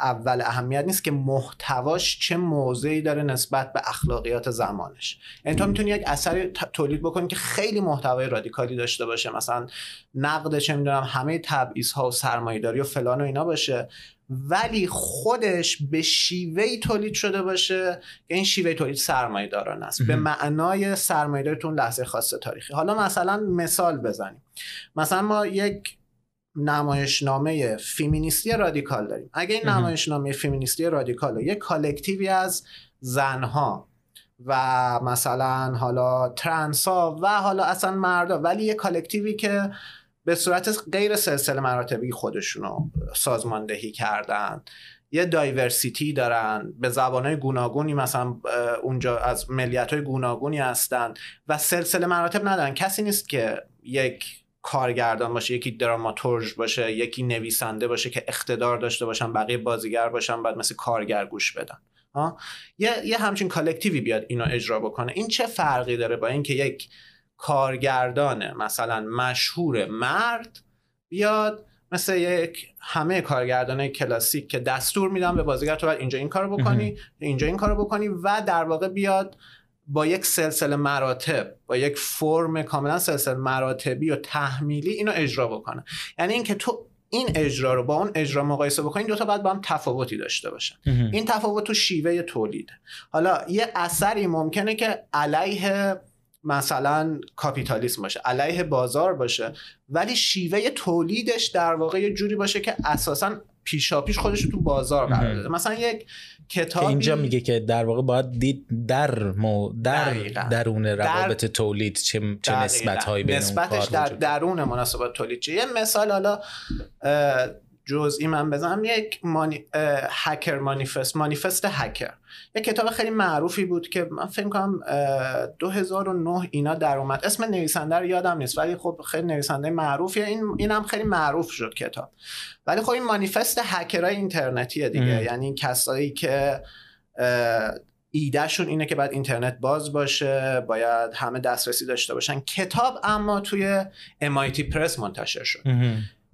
اول اهمیت نیست که محتواش چه موضعی داره نسبت به اخلاقیات زمانش. یعنی تو می‌تونی یک اثر تولید بکنی که خیلی محتوای رادیکالی داشته باشه. مثلا نقد چه می‌دونم همه تبعیض ها و سرمایه‌داری و فلان و اینا باشه. ولی خودش به شیوه‌ای تولید شده باشه که این شیوه تولید سرمایه دارانه است. به معنای سرمایه تو لحظه خاص تاریخی. حالا مثلا مثال بزنیم. مثلا ما یک نمایشنامه فیمینیستی رادیکال داریم. اگه این نمایشنامه فیمینیستی رادیکال یک collective ی از زنها و مثلا حالا ترنسا و حالا اصلا مردا ولی یه کالکتیوی که به صورت غیر سلسله مراتبی خودشونو سازماندهی کردن. یه دایورسیتی دارن به زبانهای گوناگونی مثلا اونجا از ملیت های گوناگونی هستن و سلسله مراتب ندارن. کسی نیست که یک کارگردان باشه یکی دراماتورژ باشه یکی نویسنده باشه که اقتدار داشته باشن بقیه بازیگر باشن بعد مثل کارگر گوش بدن. ها؟ یه, یه همچین کالکتیوی بیاد اینو اجرا بکنه. این چه فرقی داره با اینکه یک کارگردان مثلا مشهور مرد بیاد مثل یک همه کارگردان کلاسیک که دستور میدن به بازیگر تو باید اینجا این کارو بکنی اینجا این کارو بکنی و در واقع بیاد با یک سلسله مراتب با یک فرم کاملا سلسله مراتبی و تحمیلی اینو اجرا بکنه. یعنی اینکه تو این اجرا رو با اون اجرا مقایسه بکنین دو تا باید با هم تفاوتی داشته باشن. این تفاوت تو شیوه تولیده حالا یه اثری ممکنه که علیه مثلا کاپیتالیسم باشه علیه بازار باشه ولی شیوه تولیدش در واقع یه جوری باشه که اساسا پیشاپیش خودش تو بازار قرار داده. مثلا یک کتابی اینجا میگه که در واقع باید دید در مو در درون روابط تولید چه چه نسبت هایی بین نسبتش در درون مناسبات تولید چه یه مثال حالا جزئی من بزنم. یک مانی... هکر مانیفست مانیفست هکر یک کتاب خیلی معروفی بود که من فکر کنم 2009 اینا در اومد. اسم نویسنده رو یادم نیست ولی خب خیلی نویسنده معروفیه. این اینم خیلی معروف شد کتاب. ولی خب این مانیفست هکرای اینترنتیه دیگه. یعنی کسایی که ایدهشون اینه که باید اینترنت باز باشه باید همه دسترسی داشته باشن. کتاب اما توی MIT Press منتشر شد.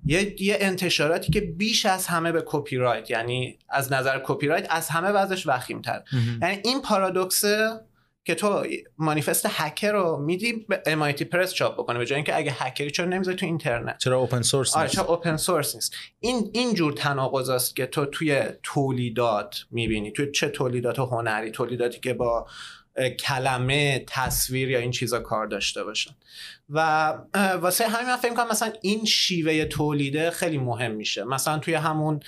یه، یه انتشاراتی که بیش از همه به کپی رایت یعنی از نظر کپی رایت از همه وضعش وخیم تر یعنی این پارادوکسه که تو مانیفست هکر رو میدی به MIT Press چاپ بکنه به جای اینکه اگه هکری چرا نمی‌ذاری تو اینترنت. چرا open source آره چرا open source نیست. این این جور تناقضاست که تو توی تولیدات می‌بینی. توی چه تولیدات هنری تولیداتی که با کلمه تصویر یا این چیزا کار داشته باشن. و واسه همین من فکر کنم مثلا این شیوه تولیده خیلی مهم میشه. مثلا توی همون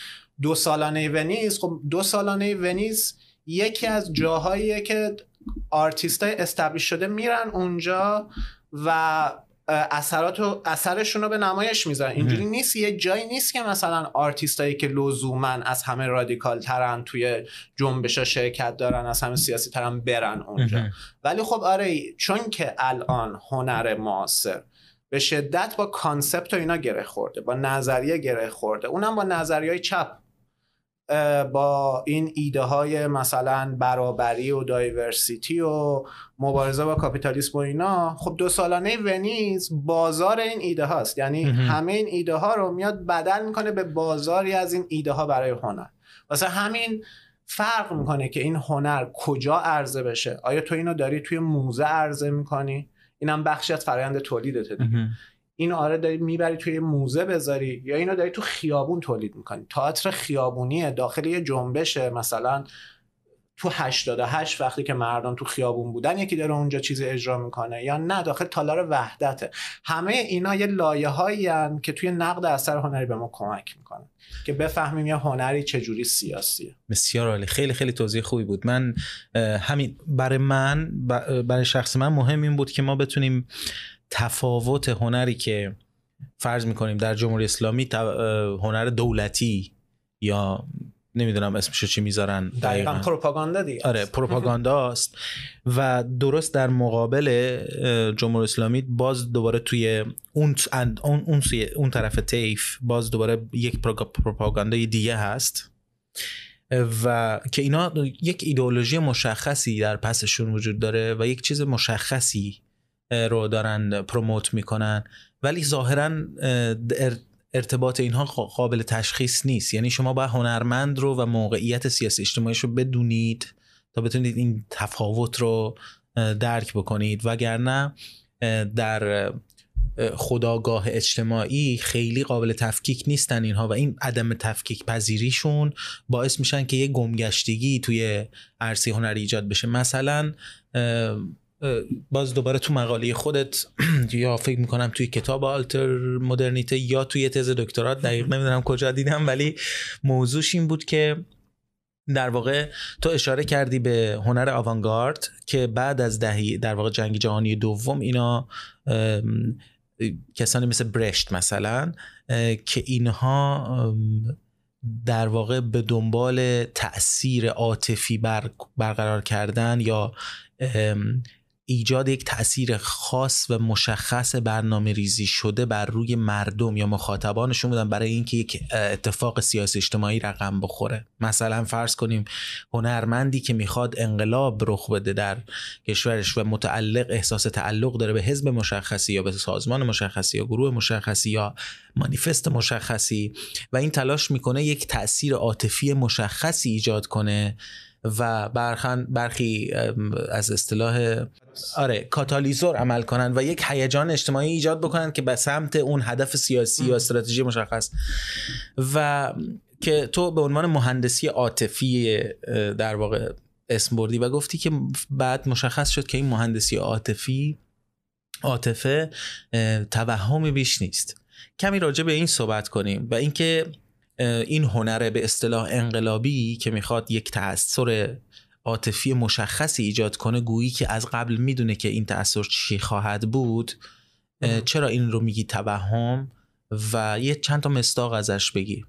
دو سالانه ونیز خب دو سالانه ونیز یکی از جاهاییه که آرتیست های شده میرن اونجا و اثرات اثرشون رو به نمایش می‌ذارن. اینجوری نیست یه جایی نیست که مثلا آرتیستایی که لزوما از همه رادیکال ترن توی جنبشا شرکت دارن از همه سیاسی ترن برن اونجا. ولی خب آره چون که الان هنر معاصر به شدت با concept و اینا گره خورده با نظریه گره خورده. اونم با نظریه چپ. با این ایده های مثلا برابری و diversity و مبارزه با کاپیتالیسم و اینا خب دو سالانه ونیز بازار این ایده هاست یعنی همه این ایده ها رو میاد بدل می‌کنه به بازاری از این ایده ها برای هنر. واسه همین فرق می‌کنه که این هنر کجا عرضه بشه. آیا تو اینو داری توی موزه عرضه می‌کنی؟ اینم بخشی از فرآیند تولیدته دیگه. اینو آره داری می‌بری توی موزه بذاری یا اینو داری تو خیابون تولید می‌کنی؟ تئاتر خیابونیه داخل یه جنبشه مثلا تو 88 وقتی که مردم تو خیابون بودن یکی داره اونجا چیزی اجرا می‌کنه یا نه؟ داخل تالار وحدته. همه اینا یه لایه هایی که توی نقد اثر هنری به ما کمک می‌کنه که بفهمیم یه هنری چجوری سیاسیه. بسیار عالی. خیلی خیلی توضیح خوبی بود. من همین برای من برای شخص من مهم این بود که ما بتونیم تفاوت هنری که فرض می‌کنیم در جمهوری اسلامی هنر دولتی یا نمی‌دونم اسمشو چی می‌ذارن دقیقا پروپاگاندا دیگه. آره پروپاگانداست و درست در مقابل جمهوری اسلامی باز دوباره توی اون اون اون, اون طرف تیف باز دوباره یک پروپاگاندای دیگه هست. و که اینا یک ایدئولوژی مشخصی در پسشون وجود داره و یک چیز مشخصی رو دارن پروموت می‌کنن. ولی ظاهرا ارتباط اینها قابل تشخیص نیست. یعنی شما باید هنرمند رو و موقعیت سیاسی اجتماعیش رو بدونید تا بتونید این تفاوت رو درک بکنید. وگرنه در خداگاه اجتماعی خیلی قابل تفکیک نیستن اینها و این عدم تفکیک پذیریشون باعث میشن که یه گمگشتگی توی عرصه هنری ایجاد بشه. مثلا باز دوباره تو مقاله خودت یا فکر می‌کنم توی کتاب آلتر مدرنیته یا توی تز دکترات دقیق نمی‌دونم کجا دیدم ولی موضوعش این بود که در واقع تو اشاره کردی به هنر آوانگارد که بعد از دهی در واقع جنگ جهانی دوم اینا کسانی مثل برشت مثلا که اینها در واقع به دنبال تاثیر عاطفی بر برقرار کردن یا ایجاد یک تاثیر خاص و مشخص برنامه ریزی شده بر روی مردم یا مخاطبانشون بودن برای اینکه یک اتفاق سیاسی اجتماعی رقم بخوره. مثلا فرض کنیم هنرمندی که می‌خواد انقلاب رخ بده در کشورش و متعلق احساس تعلق داره به حزب مشخصی یا به سازمان مشخصی یا گروه مشخصی یا مانیفست مشخصی و این تلاش می‌کنه یک تاثیر عاطفی مشخصی ایجاد کنه و برخن برخی از اصطلاح آره کاتالیزور عمل کنن و یک هیجان اجتماعی ایجاد بکنن که به سمت اون هدف سیاسی یا استراتژی مشخص. و که تو به عنوان مهندسی عاطفی در واقع اسم بردی و گفتی که بعد مشخص شد که این مهندسی عاطفی عاطفه توهمی بیش نیست. کمی راجع به این صحبت کنیم و اینکه این هنر به اصطلاح انقلابی که می‌خواد یک تاثیر عاطفی مشخصی ایجاد کنه گویی که از قبل می‌دونه که این تاثیر چی خواهد بود چرا این رو میگی توهم و یه چند تا مستاق ازش بگی.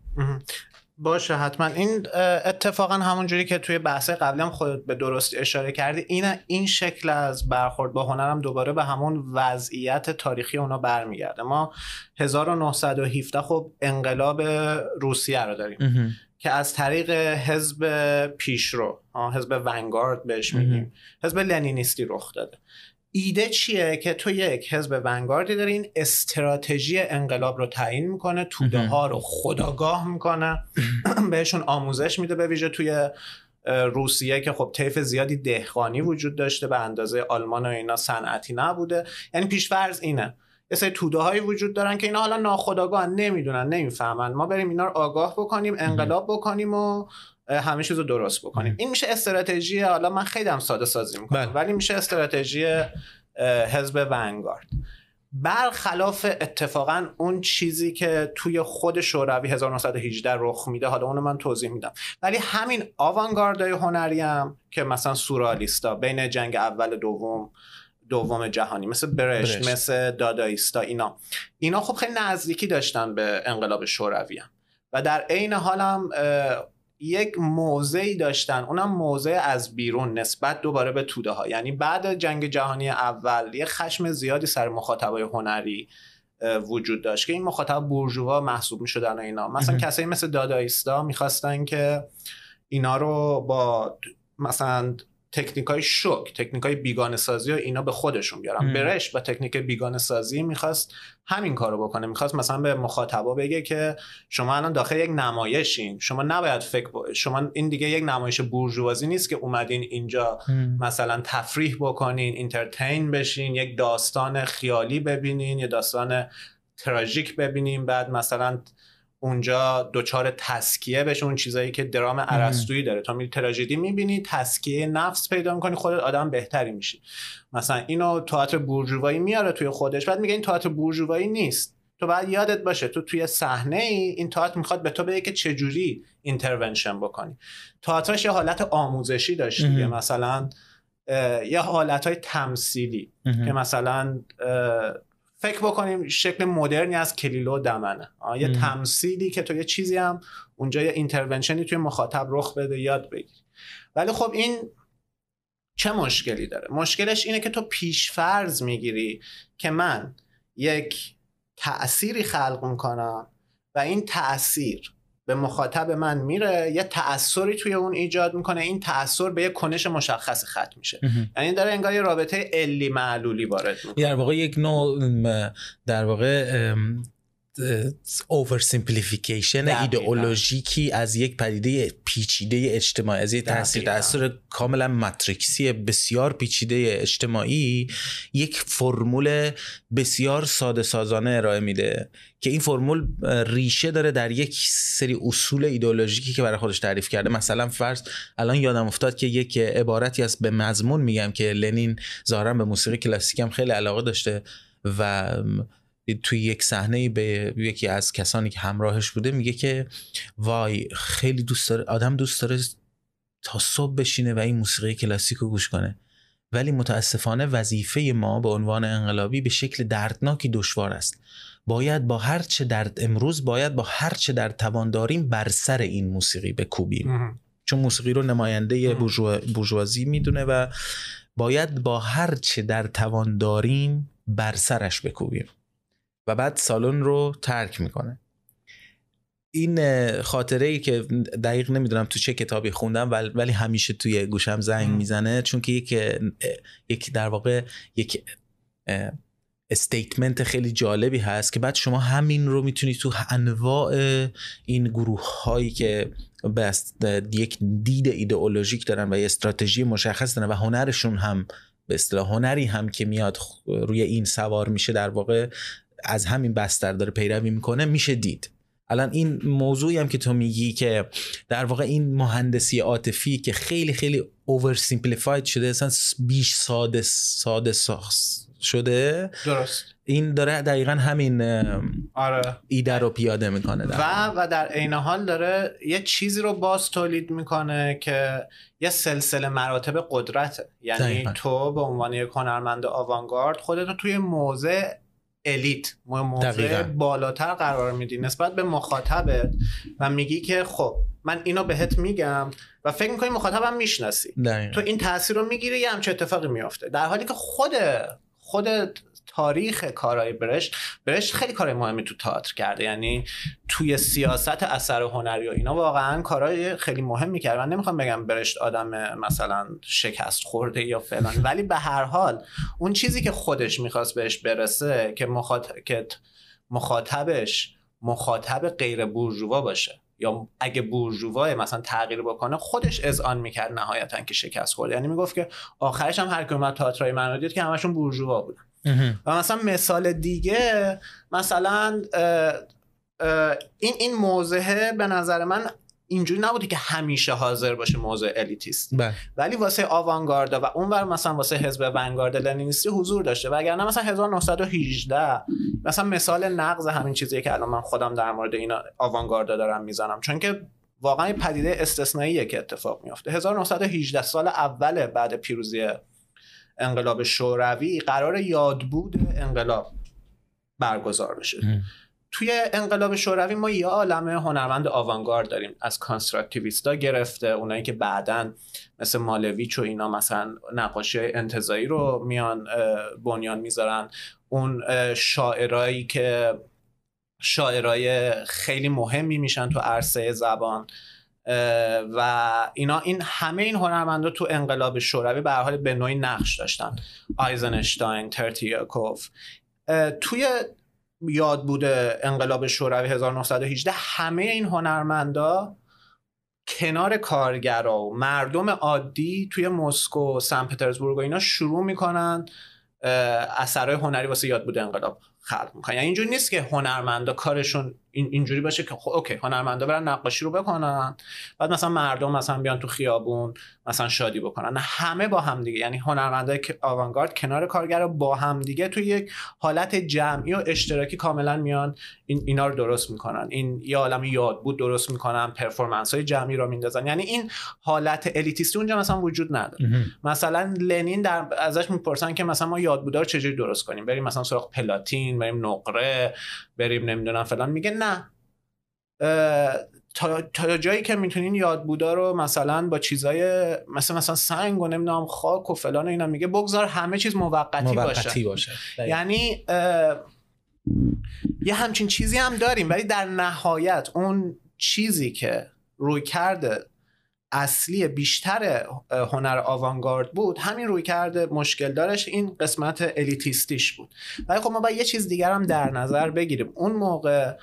باشه حتما. این اتفاقا همون جوری که توی بحث قبلی هم خودت به درستی اشاره کردی این این شکل از برخورد با هنرم دوباره به همون وضعیت تاریخی اونا برمیگرده. ما 1917 خب انقلاب روسیه رو داریم که از طریق حزب پیشرو حزب ونگارد بهش میگیم. حزب لنینیستی رخ داده. ایده چیه که تو یک حزب ونگاردی داری این استراتژی انقلاب رو تعیین می‌کنه توده ها رو خداگاه می‌کنه بهشون آموزش میده به ویژه توی روسیه که خب طیف زیادی دهقانی وجود داشته به اندازه آلمان و اینا صنعتی نبوده. یعنی پیشفرض اینه. یه سری توده هایی وجود دارن که اینا حالا ناخداگاه نمی‌دونن نمی‌فهمن. ما بریم اینا رو آگاه بکنیم انقلاب بکنیم و همه چیز رو درست بکنیم این میشه استراتژی حالا من خیلی هم ساده سازی می‌کنم بله. ولی میشه استراتژی حزب ونگارد برخلاف اتفاقا اون چیزی که توی خود شوروی 1918 رخ میده حالا اونو من توضیح میدم ولی همین آوانگاردای هنری هم که مثلا سورالیستا بین جنگ اول دوم دوم جهانی مثل برشت, برشت. مثل دادایستا اینا اینا خب خیلی نزدیکی داشتن به انقلاب شوروی هم. و در عین حالم یک موضعی داشتن. اونم موضع از بیرون نسبت دوباره به توده ها یعنی بعد جنگ جهانی اول یه خشم زیادی سر مخاطبای هنری وجود داشت که این مخاطب بورژوا محسوب می‌شدن و اینا. مثلا کسایی مثل دادایستا می‌خواستن که اینا رو با مثلا تکنیک های شک تکنیک های بیگانه سازی و اینا به خودشون بیارن. برش با تکنیک بیگانه سازی می‌خواست همین کارو بکنه. می‌خواست مثلا به مخاطبا بگه که شما الان داخل یک نمایشین. شما نباید فکر با... شما این دیگه یک نمایش بورژوازی نیست که اومدین اینجا مثلا تفریح بکنین اینترتین بشین یک داستان خیالی ببینین یه داستان تراژیک ببینین بعد مثلا اونجا دچار تسکیه بشه اون چیزایی که درام ارسطویی داره. تا میری تراژدی می‌بینی تسکیه نفس پیدا می‌کنی خودت آدم بهتری میشی. مثلا اینو تئاتر بورژوایی میاره توی خودش بعد میگه این تئاتر بورژوایی نیست. تو باید یادت باشه تو توی صحنه ای این تئاتر می‌خواد به تو بگه که چجوری intervention بکنی. تئاترش یه حالت آموزشی داشت دیگه مثلا یه حالت های تمثیلی که مثلا فکر بکنیم شکل مدرنی از کلیله و دمنه. یه تمثیلی که تو یه چیزی هم اونجا یه intervention ی توی مخاطب رخ بده یاد بگیری ولی خب این چه مشکلی داره؟ مشکلش اینه که تو پیشفرض می‌گیری که من یک تئاتری خلق می‌کنم و این تئاتر به مخاطب من میره یه تأثیری توی اون ایجاد می‌کنه این تأثیر به یه کنش مشخص ختم میشه. یعنی داره انگار یه رابطه علی معلولی وارد می‌کنه. در واقع یک نوع در واقع oversimplification ایدئولوژیکی از یک پدیده پیچیده اجتماعی از یک تاثیر تاثیر کاملا ماتریکسی بسیار پیچیده اجتماعی یک فرمول بسیار ساده سازانه ارائه میده که این فرمول ریشه داره در یک سری اصول ایدئولوژیکی که برای خودش تعریف کرده. مثلا فرض الان یادم افتاد که یک عبارتی از به مضمون میگم که لنین ظاهرا به موسیقی کلاسیک هم خیلی علاقه داشته و توی یک صحنه به یکی از کسانی که همراهش بوده میگه که وای خیلی دوست داره آدم دوست داره تا صبح بشینه و این موسیقی کلاسیک رو گوش کنه. ولی متاسفانه وظیفه ما به عنوان انقلابی به شکل دردناکی دشوار است. باید با هر چه درد امروز باید با هر چه در توان داریم بر سر این موسیقی بکوبیم. چون موسیقی رو نماینده بورژوازی می‌دونه و باید با هر چه در توان داریم بر سرش بکوبیم. و بعد سالن رو ترک می‌کنه. این خاطره ای که دقیق نمی‌دونم تو چه کتابی خوندم ولی همیشه توی گوشم زنگ می‌زنه. چون که یک یک در واقع یک استیتمنت خیلی جالبی هست که بعد شما همین رو می‌تونید تو انواع این گروه هایی که بست یک دید ایدئولوژیک دارن و یه استراتژی مشخص دارن و هنرشون هم به اصطلاح هنری هم که میاد روی این سوار میشه در واقع از همین بستر داره پیروی می‌کنه میشه دید. الان این موضوعی هم که تو میگی که در واقع این مهندسی عاطفی که خیلی خیلی اوور سیمپلیفاید شده اصلا بیش ساده ساده شده درست. این داره دقیقا همین آره. ایده رو پیاده می‌کنه و و در عین حال داره یه چیزی رو باز تولید می‌کنه که یه سلسله مراتب قدرته. یعنی تو به عنوان یک هنرمند آوانگارد خودت رو توی موضع الیت موضع بالاتر قرار میدی. نسبت به مخاطبت و میگی که خب من اینو بهت میگم و فکر می‌کنی مخاطبم می‌شناسی. تو این تاثیر رو می‌گیری یه همچه اتفاقی میافته؟ در حالی که خود خودت تاریخ کارهای برشت برشت خیلی کارهای مهمی تو تئاتر کرده. یعنی توی سیاست اثر هنری و اینا واقعا کارهای خیلی مهمی کرده. من نمی‌خوام بگم برشت آدم مثلا شکست خورده یا فلان ولی به هر حال اون چیزی که خودش می‌خواست بهش برسه که, که مخاطبش مخاطب غیر بورژوا باشه. یا اگه بورژوا مثلا تغییر بکنه خودش اذعان می‌کرد نهایتا که شکست خورده. یعنی می‌گفت که آخرش هم هر کی اومد تئاترای من دید که همشون بورژوا بودن. و مثلا مثال دیگه مثلا این این موضعه به نظر من اینجوری نبوده که همیشه حاضر باشه موضوع الیتیست. بله. ولی واسه آوانگاردا و اونور مثلا واسه حزب ونگارد لنینیستی حضور داشته. وگرنه مثلا 1918 مثلا مثال نقض همین چیزی که الان من خودم در مورد اینا آوانگاردا دارم می‌زنم. چون که واقعا پدیده استثنائیه که اتفاق میافته. 1918 سال اول بعد پیروزی انقلاب شوروی قرار یادبود انقلاب برگزار بشه. توی انقلاب شوروی ما یه عالم هنرمند آوانگارد داریم. از کانستراکتیویستا گرفته اونایی که بعدا مثل مالویچ و اینا مثلا نقاشی انتظایی رو میان بنیان می‌ذارن. اون شاعرایی که شاعرای خیلی مهمی میشن تو عرصه زبان. و اینا این همه این هنرمندا تو انقلاب شوروی به حال به نوعی نقش داشتن. آیزنشتاین ترتیاکوف. توی یاد بوده انقلاب شوروی 1918 همه این هنرمندا کنار کارگرا و مردم عادی توی مسکو سن پترزبورگ و اینا شروع می‌کنن اثرهای هنری واسه یادبود انقلاب خلق می‌کنن. یعنی اینجور نیست که هنرمندا کارشون این اینجوری باشه که خب okay هنرمندا برن نقاشی رو بکنن. بعد مثلا مردم مثلا بیان تو خیابون مثلا شادی بکنن. همه با هم دیگه. یعنی هنرمندای آوانگارد کنار کارگر با هم دیگه تو یک حالت جمعی و اشتراکی کاملا میان. این اینا رو درست می‌کنن. این یه عالم یاد بود درست می‌کنن. performance های جمعی رو میندازن. یعنی این حالت الیتیستی اونجا مثلا وجود نداره. مثلا لنین در ازش می‌پرسن که مثلا ما یادبودا رو چجوری درست کنیم؟ بریم مثلا سراغ پلاتین بریم نقره بریم نمی‌دونم فلان. میگه نه. تا, تا جایی که می‌تونین یادبودا رو مثلا با چیزای مثلا مثلا سنگ و نمی‌دونم خاک و فلان و اینا میگه بگذار همه چیز موقتی, موقتی باشه, باشه. یعنی یه همچین چیزی هم داریم ولی در نهایت اون چیزی که روی کرده اصلی بیشتر هنر آوانگارد بود همین روی کرده مشکل دارش این قسمت الیتیستیش بود. ولی خب ما باید یه چیز دیگر هم در نظر بگیریم. اون موقع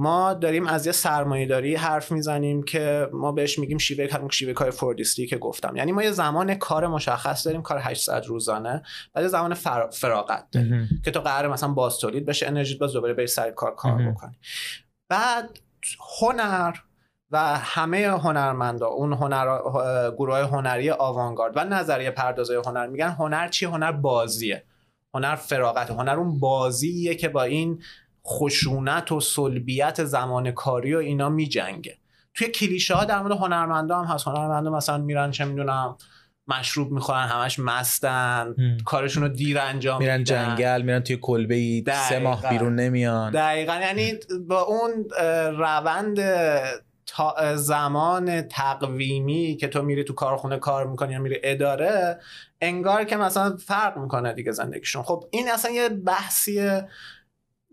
ما داریم از یه سرمایه داری حرف می‌زنیم که ما بهش میگیم شیوه همون شیوه کار فوردیستی که گفتم. یعنی ما یه زمان کار مشخص داریم کار 800 روزانه بعد زمان فراغت داریم که تو قرار مثلا باز تولید بشه انرژی باز دوباره بری سر کار کار بکنی. بعد هنر و همه هنرمندا اون هنر گروه هنری آوانگارد و نظریه پردازای هنر میگن هنر چی؟ هنر بازیه. هنر فراغت هنر اون بازیه که با این خشونت و سلبیت زمان کاری و اینا میجنگه. توی کلیشه ها در مورد هنرمندا هم هست. هنرمندا مثلا میرن چه می‌دونم مشروب می‌خورن همش مستن کارشون رو دیر انجام میرن میدن. جنگل میرن توی کلبه سه ماه بیرون نمیان. دقیقا. یعنی با اون روند تا زمان تقویمی که تو میری تو کارخونه کار می‌کنی یا میری اداره انگار که مثلا فرق می‌کنه دیگه زندگیشون. خب این اصلا یه بحثیه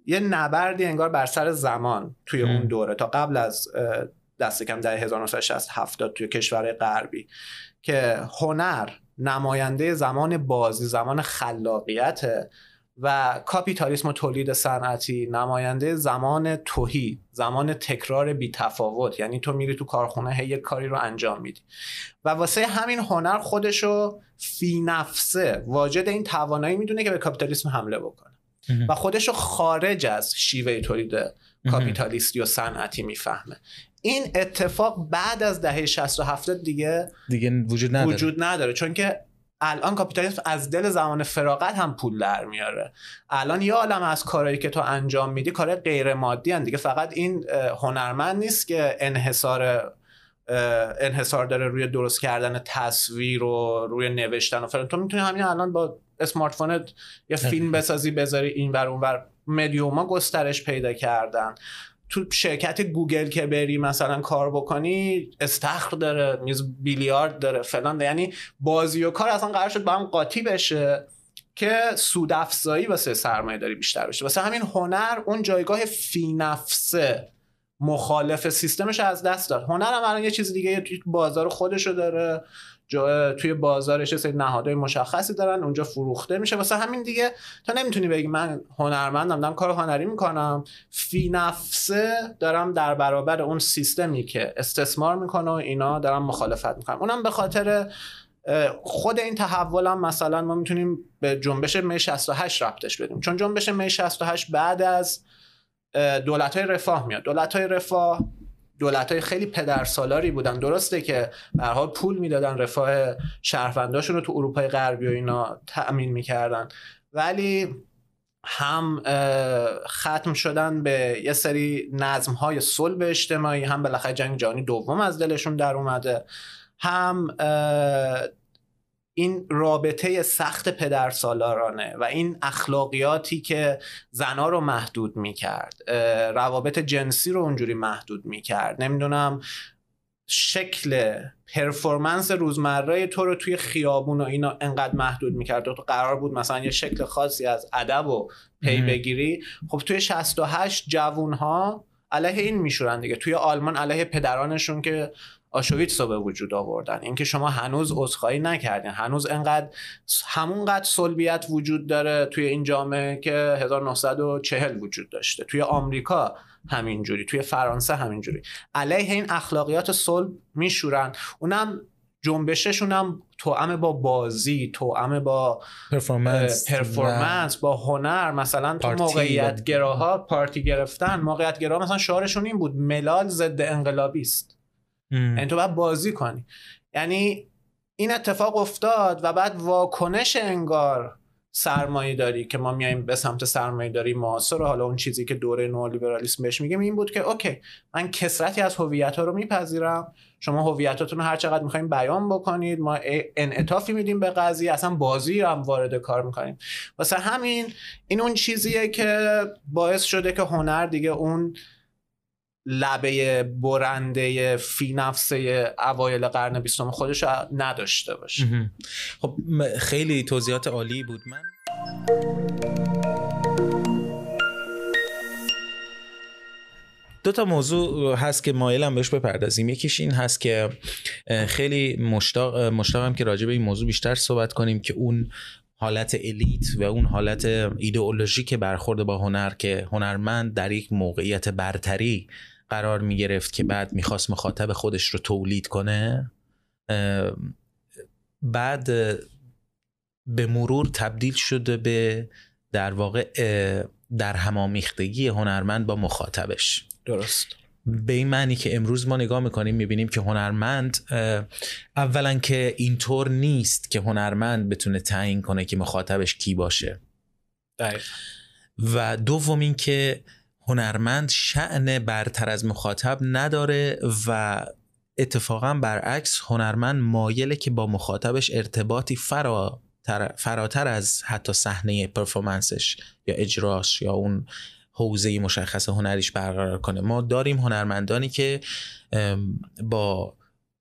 یه نبردی انگار بر سر زمان توی اون دوره تا قبل از دست کم در 1960 70 توی کشور غربی که هنر نماینده زمان بازی زمان خلاقیت و کاپیتالیسم و تولید صنعتی نماینده زمان توهی زمان تکرار بی تفاوت یعنی تو میری تو کارخونه هی یک کاری رو انجام میدی. و واسه همین هنر خودشو فی نفسه واجد این توانایی می‌دونه که به کاپیتالیسم حمله بکنه. و خودشو خارج از شیوه تولید کاپیتالیستی و صنعتی می‌فهمه. این اتفاق بعد از دهه 60 و 70 دیگه دیگه وجود نداره. وجود نداره. چون که الان کاپیتالیسم از دل زمان فراغت هم پول در میاره. الان یه عالم از کارهایی که تو انجام میدی کار غیر مادی هن دیگه. فقط این هنرمند نیست که انحصار انحصار داره روی درست کردن تصویر و روی نوشتن و فلان. تو می‌تونی همین الان با smartphone ت یه فیلم بسازی بذاری این ور اون ور. مدیوما گسترش پیدا کردن. تو شرکت گوگل که بری مثلا کار بکنی استخر داره میز بیلیارد داره فلان یعنی بازی و کار اصلا قرار شد با هم قاطی بشه که سود افزایی واسه سرمایه داری بیشتر بشه. واسه همین هنر اون جایگاه فی نفسه مخالف سیستمش از دست داد. هنر هم الان یه چیز دیگه بازار خودشو داره. توی بازارش سری نهادهای مشخصی دارن اونجا فروخته میشه. واسه همین دیگه تا نمی‌تونی بگی من هنرمندم دارم کار هنری می‌کنم. فی نفسه دارم در برابر اون سیستمی که استثمار می‌کنه و اینا دارم مخالفت می‌کنم. اونم به خاطر خود این تحول هم مثلا ما می‌تونیم به جنبش می 68 ربطش بدیم. چون جنبش می 68 بعد از دولت های رفاه میاد. دولت های رفاه دولت های خیلی پدرسالاری بودن. درسته که به حال پول می‌دادن رفاه شهرونداشون رو تو اروپای غربی و اینا تأمین می‌کردن. ولی هم ختم شدن به یه سری نظم های صلب اجتماعی هم بالاخره جنگ جهانی دوم از دلشون در اومده هم این رابطه سخت پدر سالارانه و این اخلاقیاتی که زنا رو محدود می‌کرد روابط جنسی رو اونجوری محدود می‌کرد. نمی‌دونم شکل پرفورمنس روزمره تو رو توی خیابون و اینا انقدر محدود می‌کرد. تو قرار بود مثلا یه شکل خاصی از ادب و پی بگیری. خب توی 68 جوون ها علیه این میشورن دیگه. توی آلمان علیه پدرانشون که آشویتس رو به وجود آوردن. اینکه شما هنوز عذرخواهی نکردین. هنوز انقدر همونقدر صلبیت وجود داره توی این جامعه که 1940 وجود داشته. توی آمریکا همینجوری توی فرانسه همینجوری. علیه این اخلاقیات صلب میشورن. اونم جنبششون هم توأم با بازی توأم با performance performance با هنر. مثلا تو موقعیت گراها پارتی گرفتن. موقعیت گراها مثلا شعارشون این بود. ملال ضد انقلابی است یعنی تو باید بازی کنی. یعنی این اتفاق افتاد و بعد واکنش انگار سرمایه داری که ما میایم به سمت سرمایه داری معاصر حالا اون چیزی که دوره نولیبرالیسم بهش میگیم این بود که اوکی من کسرتی از هویت ها رو میپذیرم. شما هویتاتون رو هر چقدر می‌خوایم بیان بکنید ما انعطافی میدیم به قضیه اصلا بازی رو هم وارد کار می‌کنیم. واسه همین این اون چیزیه که باعث شده که هنر دیگه اون لبه برنده فی نفسه اوایل قرن بیستم خودش نداشته باشه. خب خیلی توضیحات عالی بود. من دو تا موضوع هست که مایلم بهش بپردازیم. یکیش این هست که خیلی مشتاق مشتاقم که راجع به این موضوع بیشتر صحبت کنیم که اون حالت الیت و اون حالت ایدئولوژیک برخورد با هنر که هنرمند در یک موقعیت برتری قرار می گرفت که بعد می‌خواست مخاطب خودش رو تولید کنه بعد به مرور تبدیل شده به در واقع در همامیختگی هنرمند با مخاطبش. درست. به این معنی که امروز ما نگاه می‌کنیم می‌بینیم که هنرمند اولا که اینطور نیست که هنرمند بتونه تعیین کنه که مخاطبش کی باشه. دقیق. و دوم این که هنرمند شعن برتر از مخاطب نداره و اتفاقا برعکس هنرمند مایله که با مخاطبش ارتباطی فرا فراتر از حتی صحنه پرفورمنسش یا اجراش یا اون حوزه مشخص هنریش برقرار کنه. ما داریم هنرمندانی که با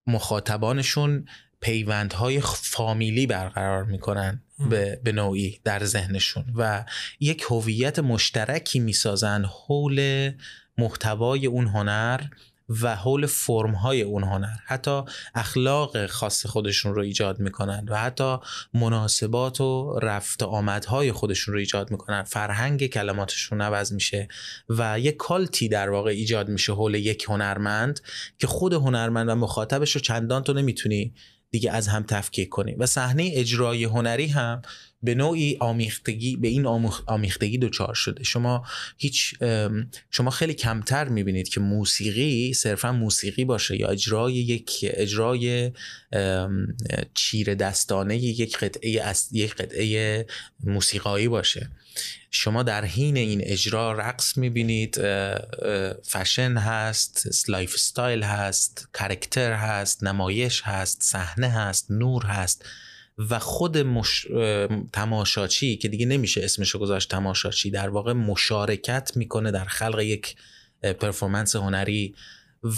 مخاطبانشون پیوندهای فامیلی برقرار می‌کنن به, به نوعی در ذهنشون و یک هویت مشترکی می‌سازن حول محتوای اون هنر و حول فرم های اون هنر. حتی اخلاق خاص خودشون رو ایجاد می‌کنن و حتی مناسبات و رفت و آمدهای خودشون رو ایجاد می‌کنن. فرهنگ کلماتشون عوض میشه و یک کالتی در واقع ایجاد میشه حول یک هنرمند که خود هنرمند و مخاطبش رو چندان تو نمی‌تونی دیگه از هم تفکیک کنی و صحنه اجرای هنری هم به نوعی آمیختگی به این آمیختگی دچار شده. شما هیچ شما خیلی کمتر می‌بینید که موسیقی صرفا موسیقی باشه یا اجرای یک اجرای چیره‌دستانه یک قطعه از یک قطعه موسیقایی باشه. شما در حین این اجرا رقص می‌بینید فشن هست lifestyle هست character هست نمایش هست صحنه هست نور هست. و خود مش... تماشاچی که دیگه نمیشه اسمشو گذاشت تماشاچی در واقع مشارکت می‌کنه در خلق یک پرفورمنس هنری.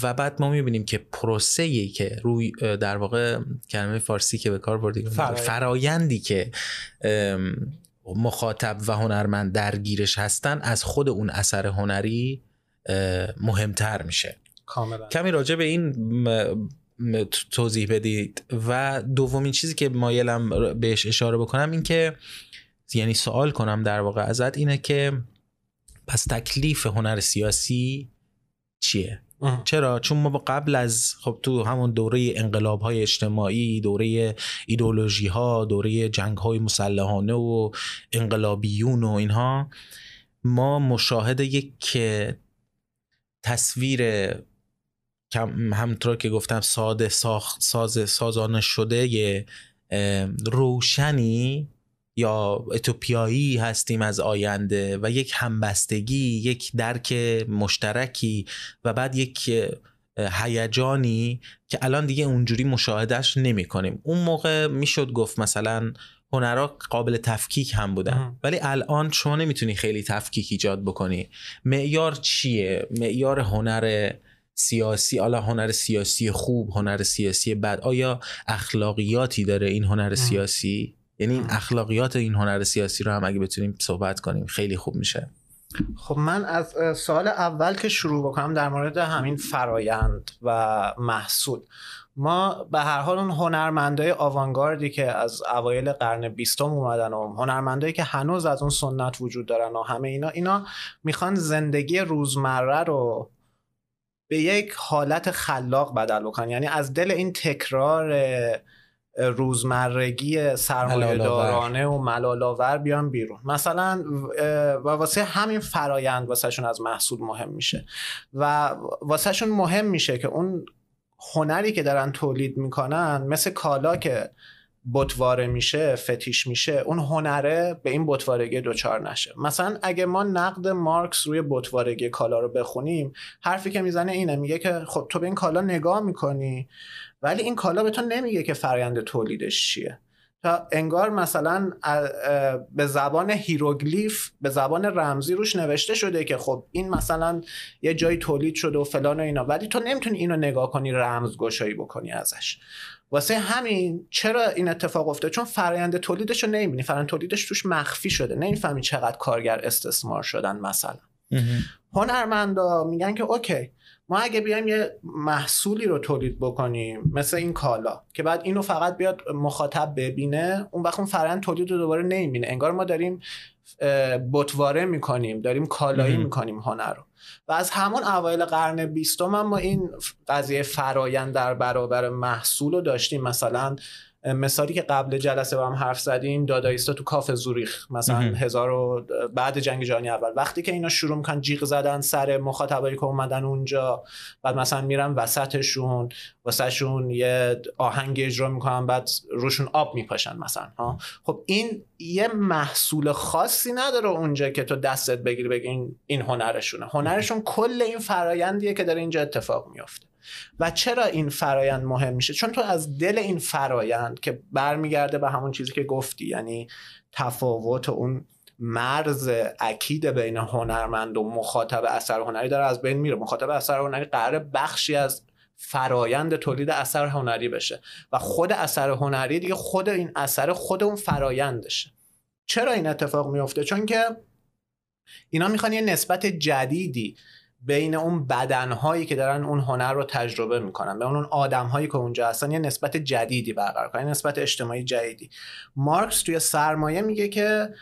و بعد ما می‌بینیم که پروسه ای که روی در واقع کلمه فارسی که به کار بردیم فرایند. فرایندی که مخاطب و هنرمند درگیرش هستن از خود اون اثر هنری مهمتر میشه. کاملا. کمی راجع به این توضیح بدید. و دومین چیزی که مایلم بهش اشاره بکنم این که یعنی سوال کنم در واقع ازت اینه که پس تکلیف هنر سیاسی چیه؟ اه. چرا؟ چون ما قبل از خب تو همون دوره انقلاب های اجتماعی دوره ایدولوژی ها دوره جنگ های مسلحانه و انقلابیون و اینها ما مشاهده یک تصویر همونطور که گفتم ساده ساخت ساز سازانه شده روشنی یا اتوپیایی هستیم از آینده و یک همبستگی یک درک مشترکی و بعد یک هیجانی که الان دیگه اونجوری مشاهدهش نمی کنیم اون موقع می‌شد گفت مثلا هنرها قابل تفکیک هم بودن. اه. ولی الان شما نمی‌تونی خیلی تفکیک ایجاد بکنی. معیار چیه؟ معیار هنر سیاسی حالا هنر سیاسی خوب هنر سیاسی بد آیا اخلاقیاتی داره این هنر سیاسی؟ یعنی این. اخلاقیات این هنر سیاسی رو هم اگه بتونیم صحبت کنیم خیلی خوب میشه. خب من از سال اول که شروع بکنم در مورد همین فرایند و محصول. ما به هر حال اون هنرمندای آوانگاردی که از اوایل قرن بیستم اومدن و هنرمندایی که هنوز از اون سنت وجود دارن و همه اینا اینا می‌خوان زندگی روزمره رو به یک حالت خلاق بدل بکنن یعنی از دل این تکرار روزمرگی سرمایه دارانه و ملالاور بیان بیرون. مثلا و واسه همین فرایند واسهشون از محصول مهم میشه. و واسهشون مهم میشه که اون هنری که دارن تولید می‌کنن مثل کالا که بتواره میشه فتیش میشه اون هنره به این بتوارگی دوچار نشه. مثلا اگه ما نقد مارکس روی بتوارگی کالا رو بخونیم حرفی که می‌زنه اینه میگه که خب تو به این کالا نگاه می‌کنی ولی این کالا به تو نمیگه که فرایند تولیدش چیه. تا انگار مثلا به زبان هیروگلیف به زبان رمزی روش نوشته شده که خب این مثلا یه جایی تولید شده و فلان و اینا ولی تو نمی‌تونی اینو نگاه کنی رمز گشایی بکنی ازش. واسه همین چرا این اتفاق افتاد؟ چون فرآیند تولیدش رو نمی‌بینی. فرآیند تولیدش توش مخفی شده. نمی‌فهمی چقدر کارگر استثمار شدن مثلا. هنرمندا میگن که اوکی ما اگه بیایم یه محصولی رو تولید بکنیم مثل این کالا که بعد اینو فقط بیاد مخاطب ببینه اون وقت اون فرآیند تولید رو دوباره نمی‌بینه. انگار ما داریم بتواره می‌کنیم داریم کالایی می‌کنیم هنر رو. و از همون اوایل قرن بیستم ما این قضیه فرایند در برابر محصول رو داشتیم. مثلا مثالی که قبل جلسه با هم حرف زدیم دادایستا تو کاف زوریخ مثلا هزار و بعد جنگ جهانی اول. وقتی که اینا شروع می‌کنن جیغ زدن سر مخاطبایی که اومدن اونجا بعد مثلا میرن وسطشون واسهشون یه آهنگ اجرا می‌کنن بعد روشون آب میپاشن مثلا ها. خب این یه محصول خاصی نداره اونجا که تو دستت بگیری بگی این هنرشونه. هنرشون کل این فرایندیه که داره اینجا اتفاق میافته. و چرا این فرایند مهم میشه؟ چون تو از دل این فرایند که برمیگرده به همون چیزی که گفتی یعنی تفاوت اون مرز اکید بین هنرمند و مخاطب اثر هنری داره از بین میره. مخاطب اثر هنری قرار بخشی از فرایند تولید اثر هنری بشه و خود اثر هنری دیگه خود این اثر خود اون فرایندشه. چرا این اتفاق میفته؟ چون که اینا می‌خوان یه نسبت جدیدی بین اون بدنهایی که دارن اون هنر رو تجربه می‌کنن. به اون آدمهایی که اونجا هستن یه نسبت جدیدی برقرار کنن نسبت اجتماعی جدیدی. مارکس توی سرمایه میگه که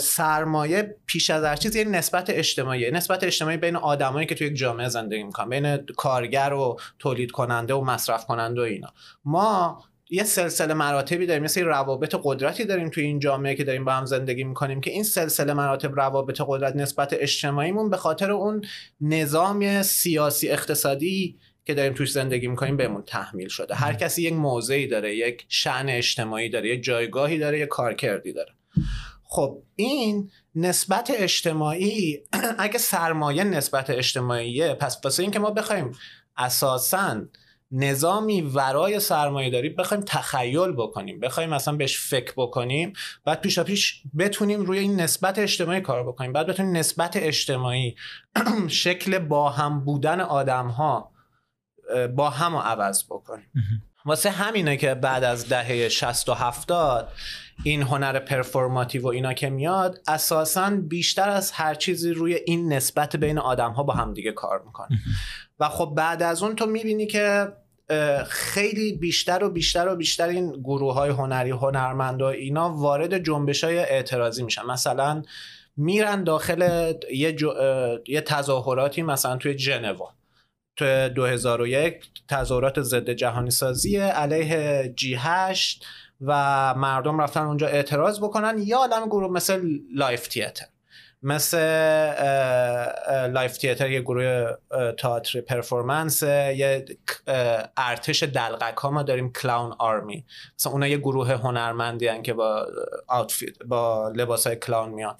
سرمایه پیش از هر چیز یه نسبت اجتماعی نسبت اجتماعی بین آدمایی که توی یک جامعه زندگی می‌کنن بین کارگر و تولید کننده و مصرف کننده و اینا. ما یه سلسله مراتبی داریم مثل روابط قدرتی داریم توی این جامعه که داریم با هم زندگی می‌کنیم که این سلسله مراتب روابط قدرت نسبت اجتماعیمون به خاطر اون نظام سیاسی اقتصادی که داریم توش زندگی می‌کنیم بهمون تحمیل شده. هر کسی یک موضعی داره یک شعن اجتماعی داره یک جایگاهی داره یک کارکردی داره. خب این نسبت اجتماعی اگه سرمایه نسبت اجتماعیه پس واسه اینکه ما بخوایم اساساً نظامی ورای سرمایه داری بخوایم تخیل بکنیم بخوایم مثلا بهش فکر بکنیم بعد پیشا پیش بتونیم روی این نسبت اجتماعی کار بکنیم بعد بتونیم نسبت اجتماعی شکل با هم بودن آدم ها با هم عوض بکنیم. واسه همینه که بعد از دهه 60 و 70 این هنر پرفورماتیو و اینا که میاد اساسا بیشتر از هر چیزی روی این نسبت بین آدم ها با هم دیگه کار می‌کنه. و خب بعد از اون تو می‌بینی که خیلی بیشتر و بیشتر و بیشتر این گروه های هنری هنرمند و اینا وارد جنبش های اعتراضی میشن. مثلا میرن داخل یه, یه تظاهراتی مثلا توی جنوا تو 2001 تظاهرات ضد جهانی سازی علیه جی 8 و مردم رفتن اونجا اعتراض بکنن یا آدم گروه مثل live theater. مثل live theater یه گروه تئاتر performance یه ارتش دلقک ها ما داریم clown army. مثلا اونا یه گروه هنرمندی که با outfit با لباس های clown میان.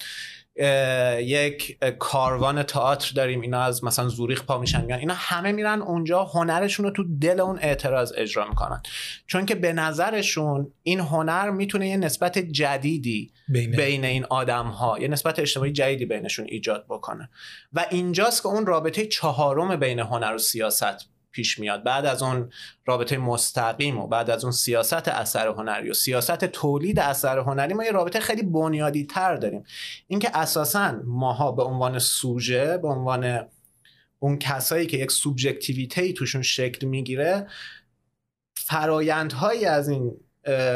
یک کاروان تئاتر داریم. اینا از مثلا زوریخ پا میشن میان اینا همه میرن اونجا هنرشون رو تو دل اون اعتراض اجرا می‌کنن. چون که به نظرشون این هنر می‌تونه یه نسبت جدیدی بین, بین این آدم ها یه نسبت اجتماعی جدیدی بینشون ایجاد بکنه. و اینجاست که اون رابطه چهارم بین هنر و سیاست پیش میاد بعد از اون رابطه مستقیم و بعد از اون سیاست اثر هنری و سیاست تولید اثر هنری ما یه رابطه خیلی بنیادی تر داریم اینکه اساسا ماها به عنوان سوژه به عنوان اون کسایی که یک سوبژکتیویته توشون شکل می‌گیره فرایندهایی از این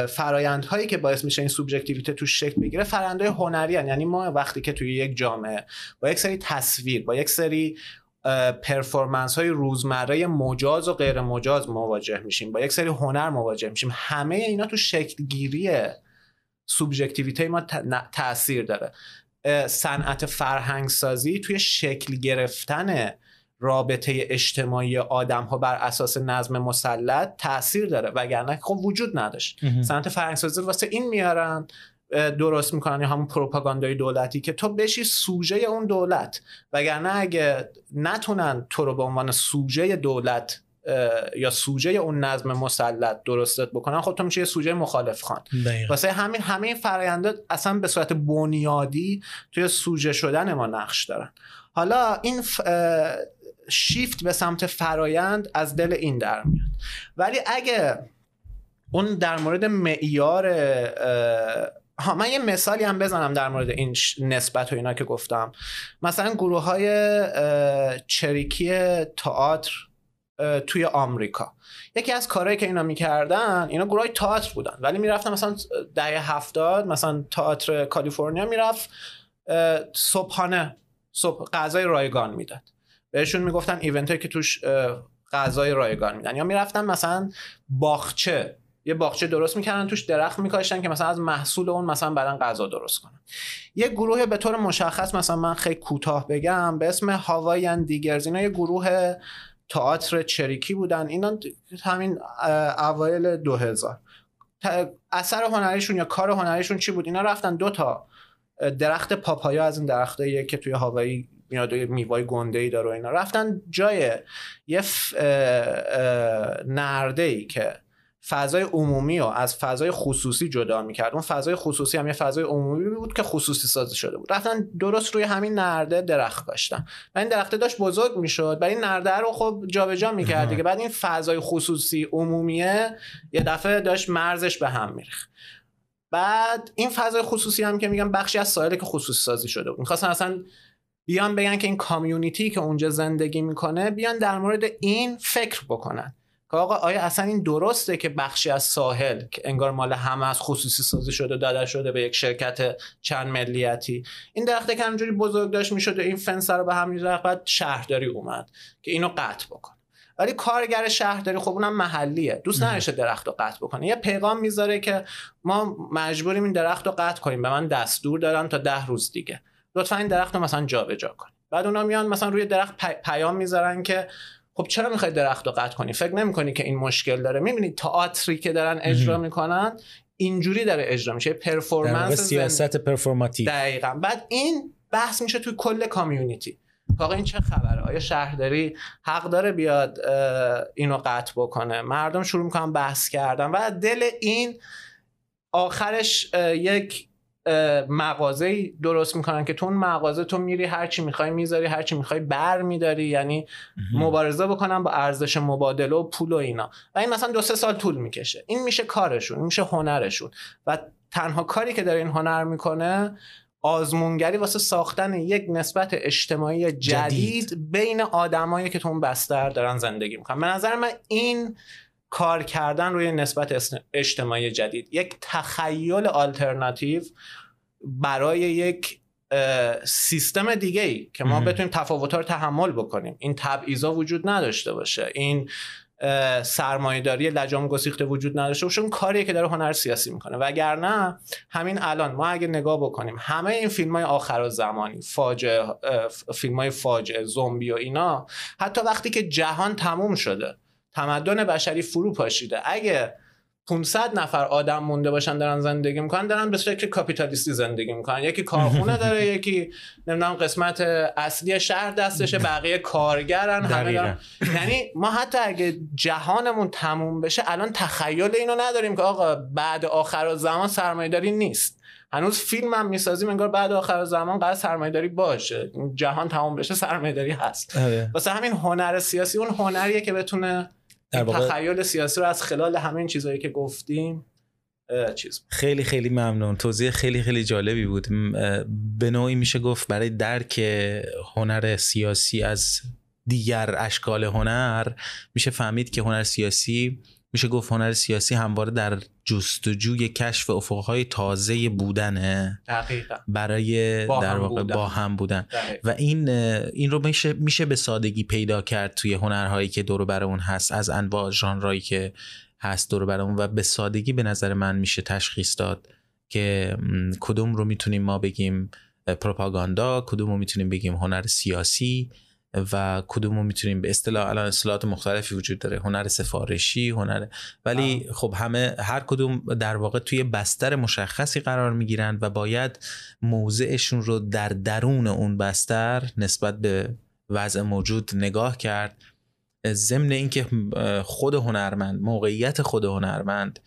فرایندهایی که باعث میشه این سوبژکتیویته توش شکل بگیره فرآیندهای هنری هن. یعنی ما وقتی که توی یک جامعه با یک سری تصویر با یک سری پرفورمنس های روزمره مجاز و غیر مجاز مواجه میشیم. با یک سری هنر مواجه میشیم. همه اینا تو شکلگیری سوبژکتیویته ما تاثیر داره. صنعت فرهنگ سازی توی شکل گرفتن رابطه اجتماعی آدم ها بر اساس نظم مسلط تاثیر داره. وگرنه خب وجود نداشت. صنعت فرهنگسازی واسه این میارن درست می‌کنن یا همون پروپاگاندای دولتی که تو بشی سوژه اون دولت. وگرنه اگه نتونن تو رو به عنوان سوژه دولت یا سوژه اون نظم مسلط درستت بکنن خب تو میشه یه سوژه مخالف خان. واسه همین همه این فراینده اصلا به صورت بنیادی توی سوژه شدن ما نقش دارن. حالا این شیفت به سمت فرایند از دل این در میاد. ولی اگه اون در مورد معیار ها من یه مثالی هم بزنم در مورد این نسبت و اینا که گفتم. مثلا گروه های چریکی تئاتر توی آمریکا. یکی از کارهایی که اینا می‌کردن اینا گروه تئاتر بودن. ولی می‌رفتن مثلا دهه هفتاد مثلا تئاتر کالیفرنیا می‌رفت صبحانه صبح غذای رایگان می‌داد. بهشون می‌گفتن ایونت که توش غذای رایگان میدن. یا می‌رفتن مثلا باغچه یه باغچه درست می‌کردن توش درخت میکاشتن که مثلا از محصول اون مثلا بعدا غذا درست کنن. یه گروه به طور مشخص مثلا من خیلی کوتاه بگم به اسم هاوایان دیگرز اینا یه گروه تئاتر چریکی بودن. اینا همین اوایل 2000 اثر هنریشون یا کار هنریشون چی بود؟ اینا رفتن دو تا درخت پاپایا از این درختایی که توی هاوایی میاد میوای گنده ای داره و اینا. رفتن جای یه نرده ای که فضای عمومی رو از فضای خصوصی جدا می‌کرد. اون فضای خصوصی هم یه فضای عمومی بود که خصوصی سازی شده بود. رفتن درست روی همین نرده درخت کاشتن و این درخته داشت بزرگ می‌شد برای این نرده رو خب جابجا می‌کرد دیگه. بعد این فضای خصوصی عمومیه یه دفعه داشت مرزش به هم میریخت. بعد این فضای خصوصی هم که میگم بخشی از سایل که خصوصی سازی شده بود. می‌خواستن اصلا بیان بگن که این کامیونیتی که اونجا زندگی می‌کنه بیان در مورد این فکر بکنن. که آقا آیا اصلا این درسته که بخشی از ساحل که انگار مال همه از خصوصی سازی شده داده شده به یک شرکت چند ملیتی؟ این درخته که همینجوری بزرگ داشت می‌شده این فنس رو به هم می‌زد بعد شهرداری اومد که اینو قطع بکن ولی کارگر شهرداری خب اونم محلیه. دوست نداشته درخت رو قطع بکنه. یه پیغام می‌ذاره که ما مجبوریم این درخت رو قطع کنیم. به من دستور دادن تا ده روز دیگه. لطفا این درخت رو مثلا جابجا کن بعد اونا میان مثلا روی درخت پیام می‌ذارن که خب چرا می‌خوای درخت رو قطع کنی؟ فکر نمی‌کنی که این مشکل داره؟ می‌بینی تئاتری که دارن اجرا می‌کنن اینجوری داره اجرا میشه. پرفورمنس سیاست پرفورماتیو دقیقا. بعد این بحث میشه توی کل کامیونیتی آقا این چه خبره؟ آیا شهرداری حق داره بیاد اینو قطع بکنه؟ مردم شروع می‌کنن بحث کردن و دل این آخرش یک مغازه درست می‌کنن که تو اون مغازه تو میری هرچی می‌خوای می‌ذاری هرچی می‌خوای بر میداری یعنی مبارزه بکنن با ارزش مبادله و پول و اینا. و این مثلا دو سه سال طول می‌کشه. این میشه کارشون این میشه هنرشون. و تنها کاری که داره این هنر می‌کنه آزمونگری واسه ساختن یک نسبت اجتماعی جدید, جدید. بین آدمایی که تو اون بستر دارن زندگی می‌کنن. به نظر من این کار کردن روی نسبت اجتماعی جدید. یک تخیل آلترناتیو برای یک سیستم دیگه ای که ما بتونیم تفاوت رو تحمل بکنیم. این تبعیضا وجود نداشته باشه. این سرمایهداری لجام گسیخته وجود نداشته باشه. اون کاریه که داره هنر سیاسی می‌کنه. وگرنه همین الان ما اگه نگاه بکنیم همه این فیلم های آخر و زمانی فاجعه فیلم های فاجعه زومبی و اینا حتی وقتی که جهان تموم شده تمدن بشری فرو پاشیده. اگه 500 نفر آدم مونده باشن دارن زندگی می‌کنن دارن به شکل کاپیتالیستی زندگی می‌کنن. یکی کارخونه داره یکی نمی‌دونم قسمت اصلی شهر دستشه بقیه کارگرن همه یعنی ما حتی اگه جهانمون تموم بشه الان تخیل اینو نداریم که آقا بعد آخر زمان سرمایه‌داری نیست. هنوز فیلم هم می‌سازیم انگار بعد آخر زمان قرار سرمایه‌داری باشه. جهان تموم بشه سرمایه‌داری هست. آره. واسه همین هنر سیاسی اون هنریه که بتونه در واقع... تخیل سیاسی رو از خلال همین چیزهایی که گفتیم چیز خیلی خیلی ممنون. توضیح خیلی خیلی جالبی بود. به نوعی میشه گفت برای درک هنر سیاسی از دیگر اشکال هنر میشه فهمید که هنر سیاسی میشه گفت هنر سیاسی همواره در جستجوی کشف افقهای تازه بودنه. دقیقا. برای با در واقع بودن. با هم بودن. دقیقا. و این این رو میشه میشه به سادگی پیدا کرد توی هنرهایی که دور بر اون هست. از انواع ژانرهایی که هست دور بر اون. و به سادگی به نظر من میشه تشخیص داد که کدوم رو می‌تونیم ما بگیم پروپاگاندا کدوم رو می‌تونیم بگیم هنر سیاسی. و کدوم رو می‌تونیم به اصطلاح الان اصطلاحات مختلفی وجود داره. هنر سفارشی هنر ولی خب همه هر کدوم در واقع توی بستر مشخصی قرار می‌گیرن و باید موضعشون رو در درون اون بستر نسبت به وضع موجود نگاه کرد. ضمن اینکه خود هنرمند موقعیت خود هنرمند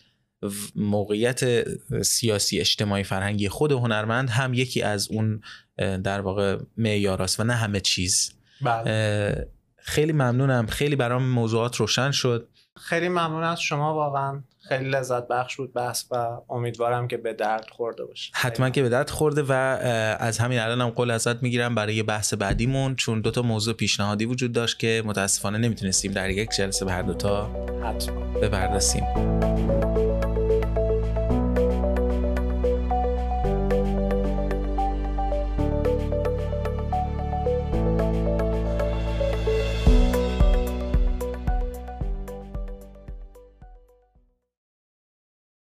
موقعیت سیاسی اجتماعی فرهنگی خود هنرمند هم یکی از اون در واقع معیاراست و نه همه چیز. بله. خیلی ممنونم. خیلی برام موضوعات روشن شد. خیلی ممنون از شما واقعا خیلی لذت بخش بود بحث و امیدوارم که به درد خورده باشه. حتما که به درد خورده و از همین الانم قول ازت می‌گیرم برای بحث بعدیمون چون دوتا موضوع پیشنهادی وجود داشت که متاسفانه نمی‌تونستیم در یک جلسه به هر دوتا حتما. بپردازیم.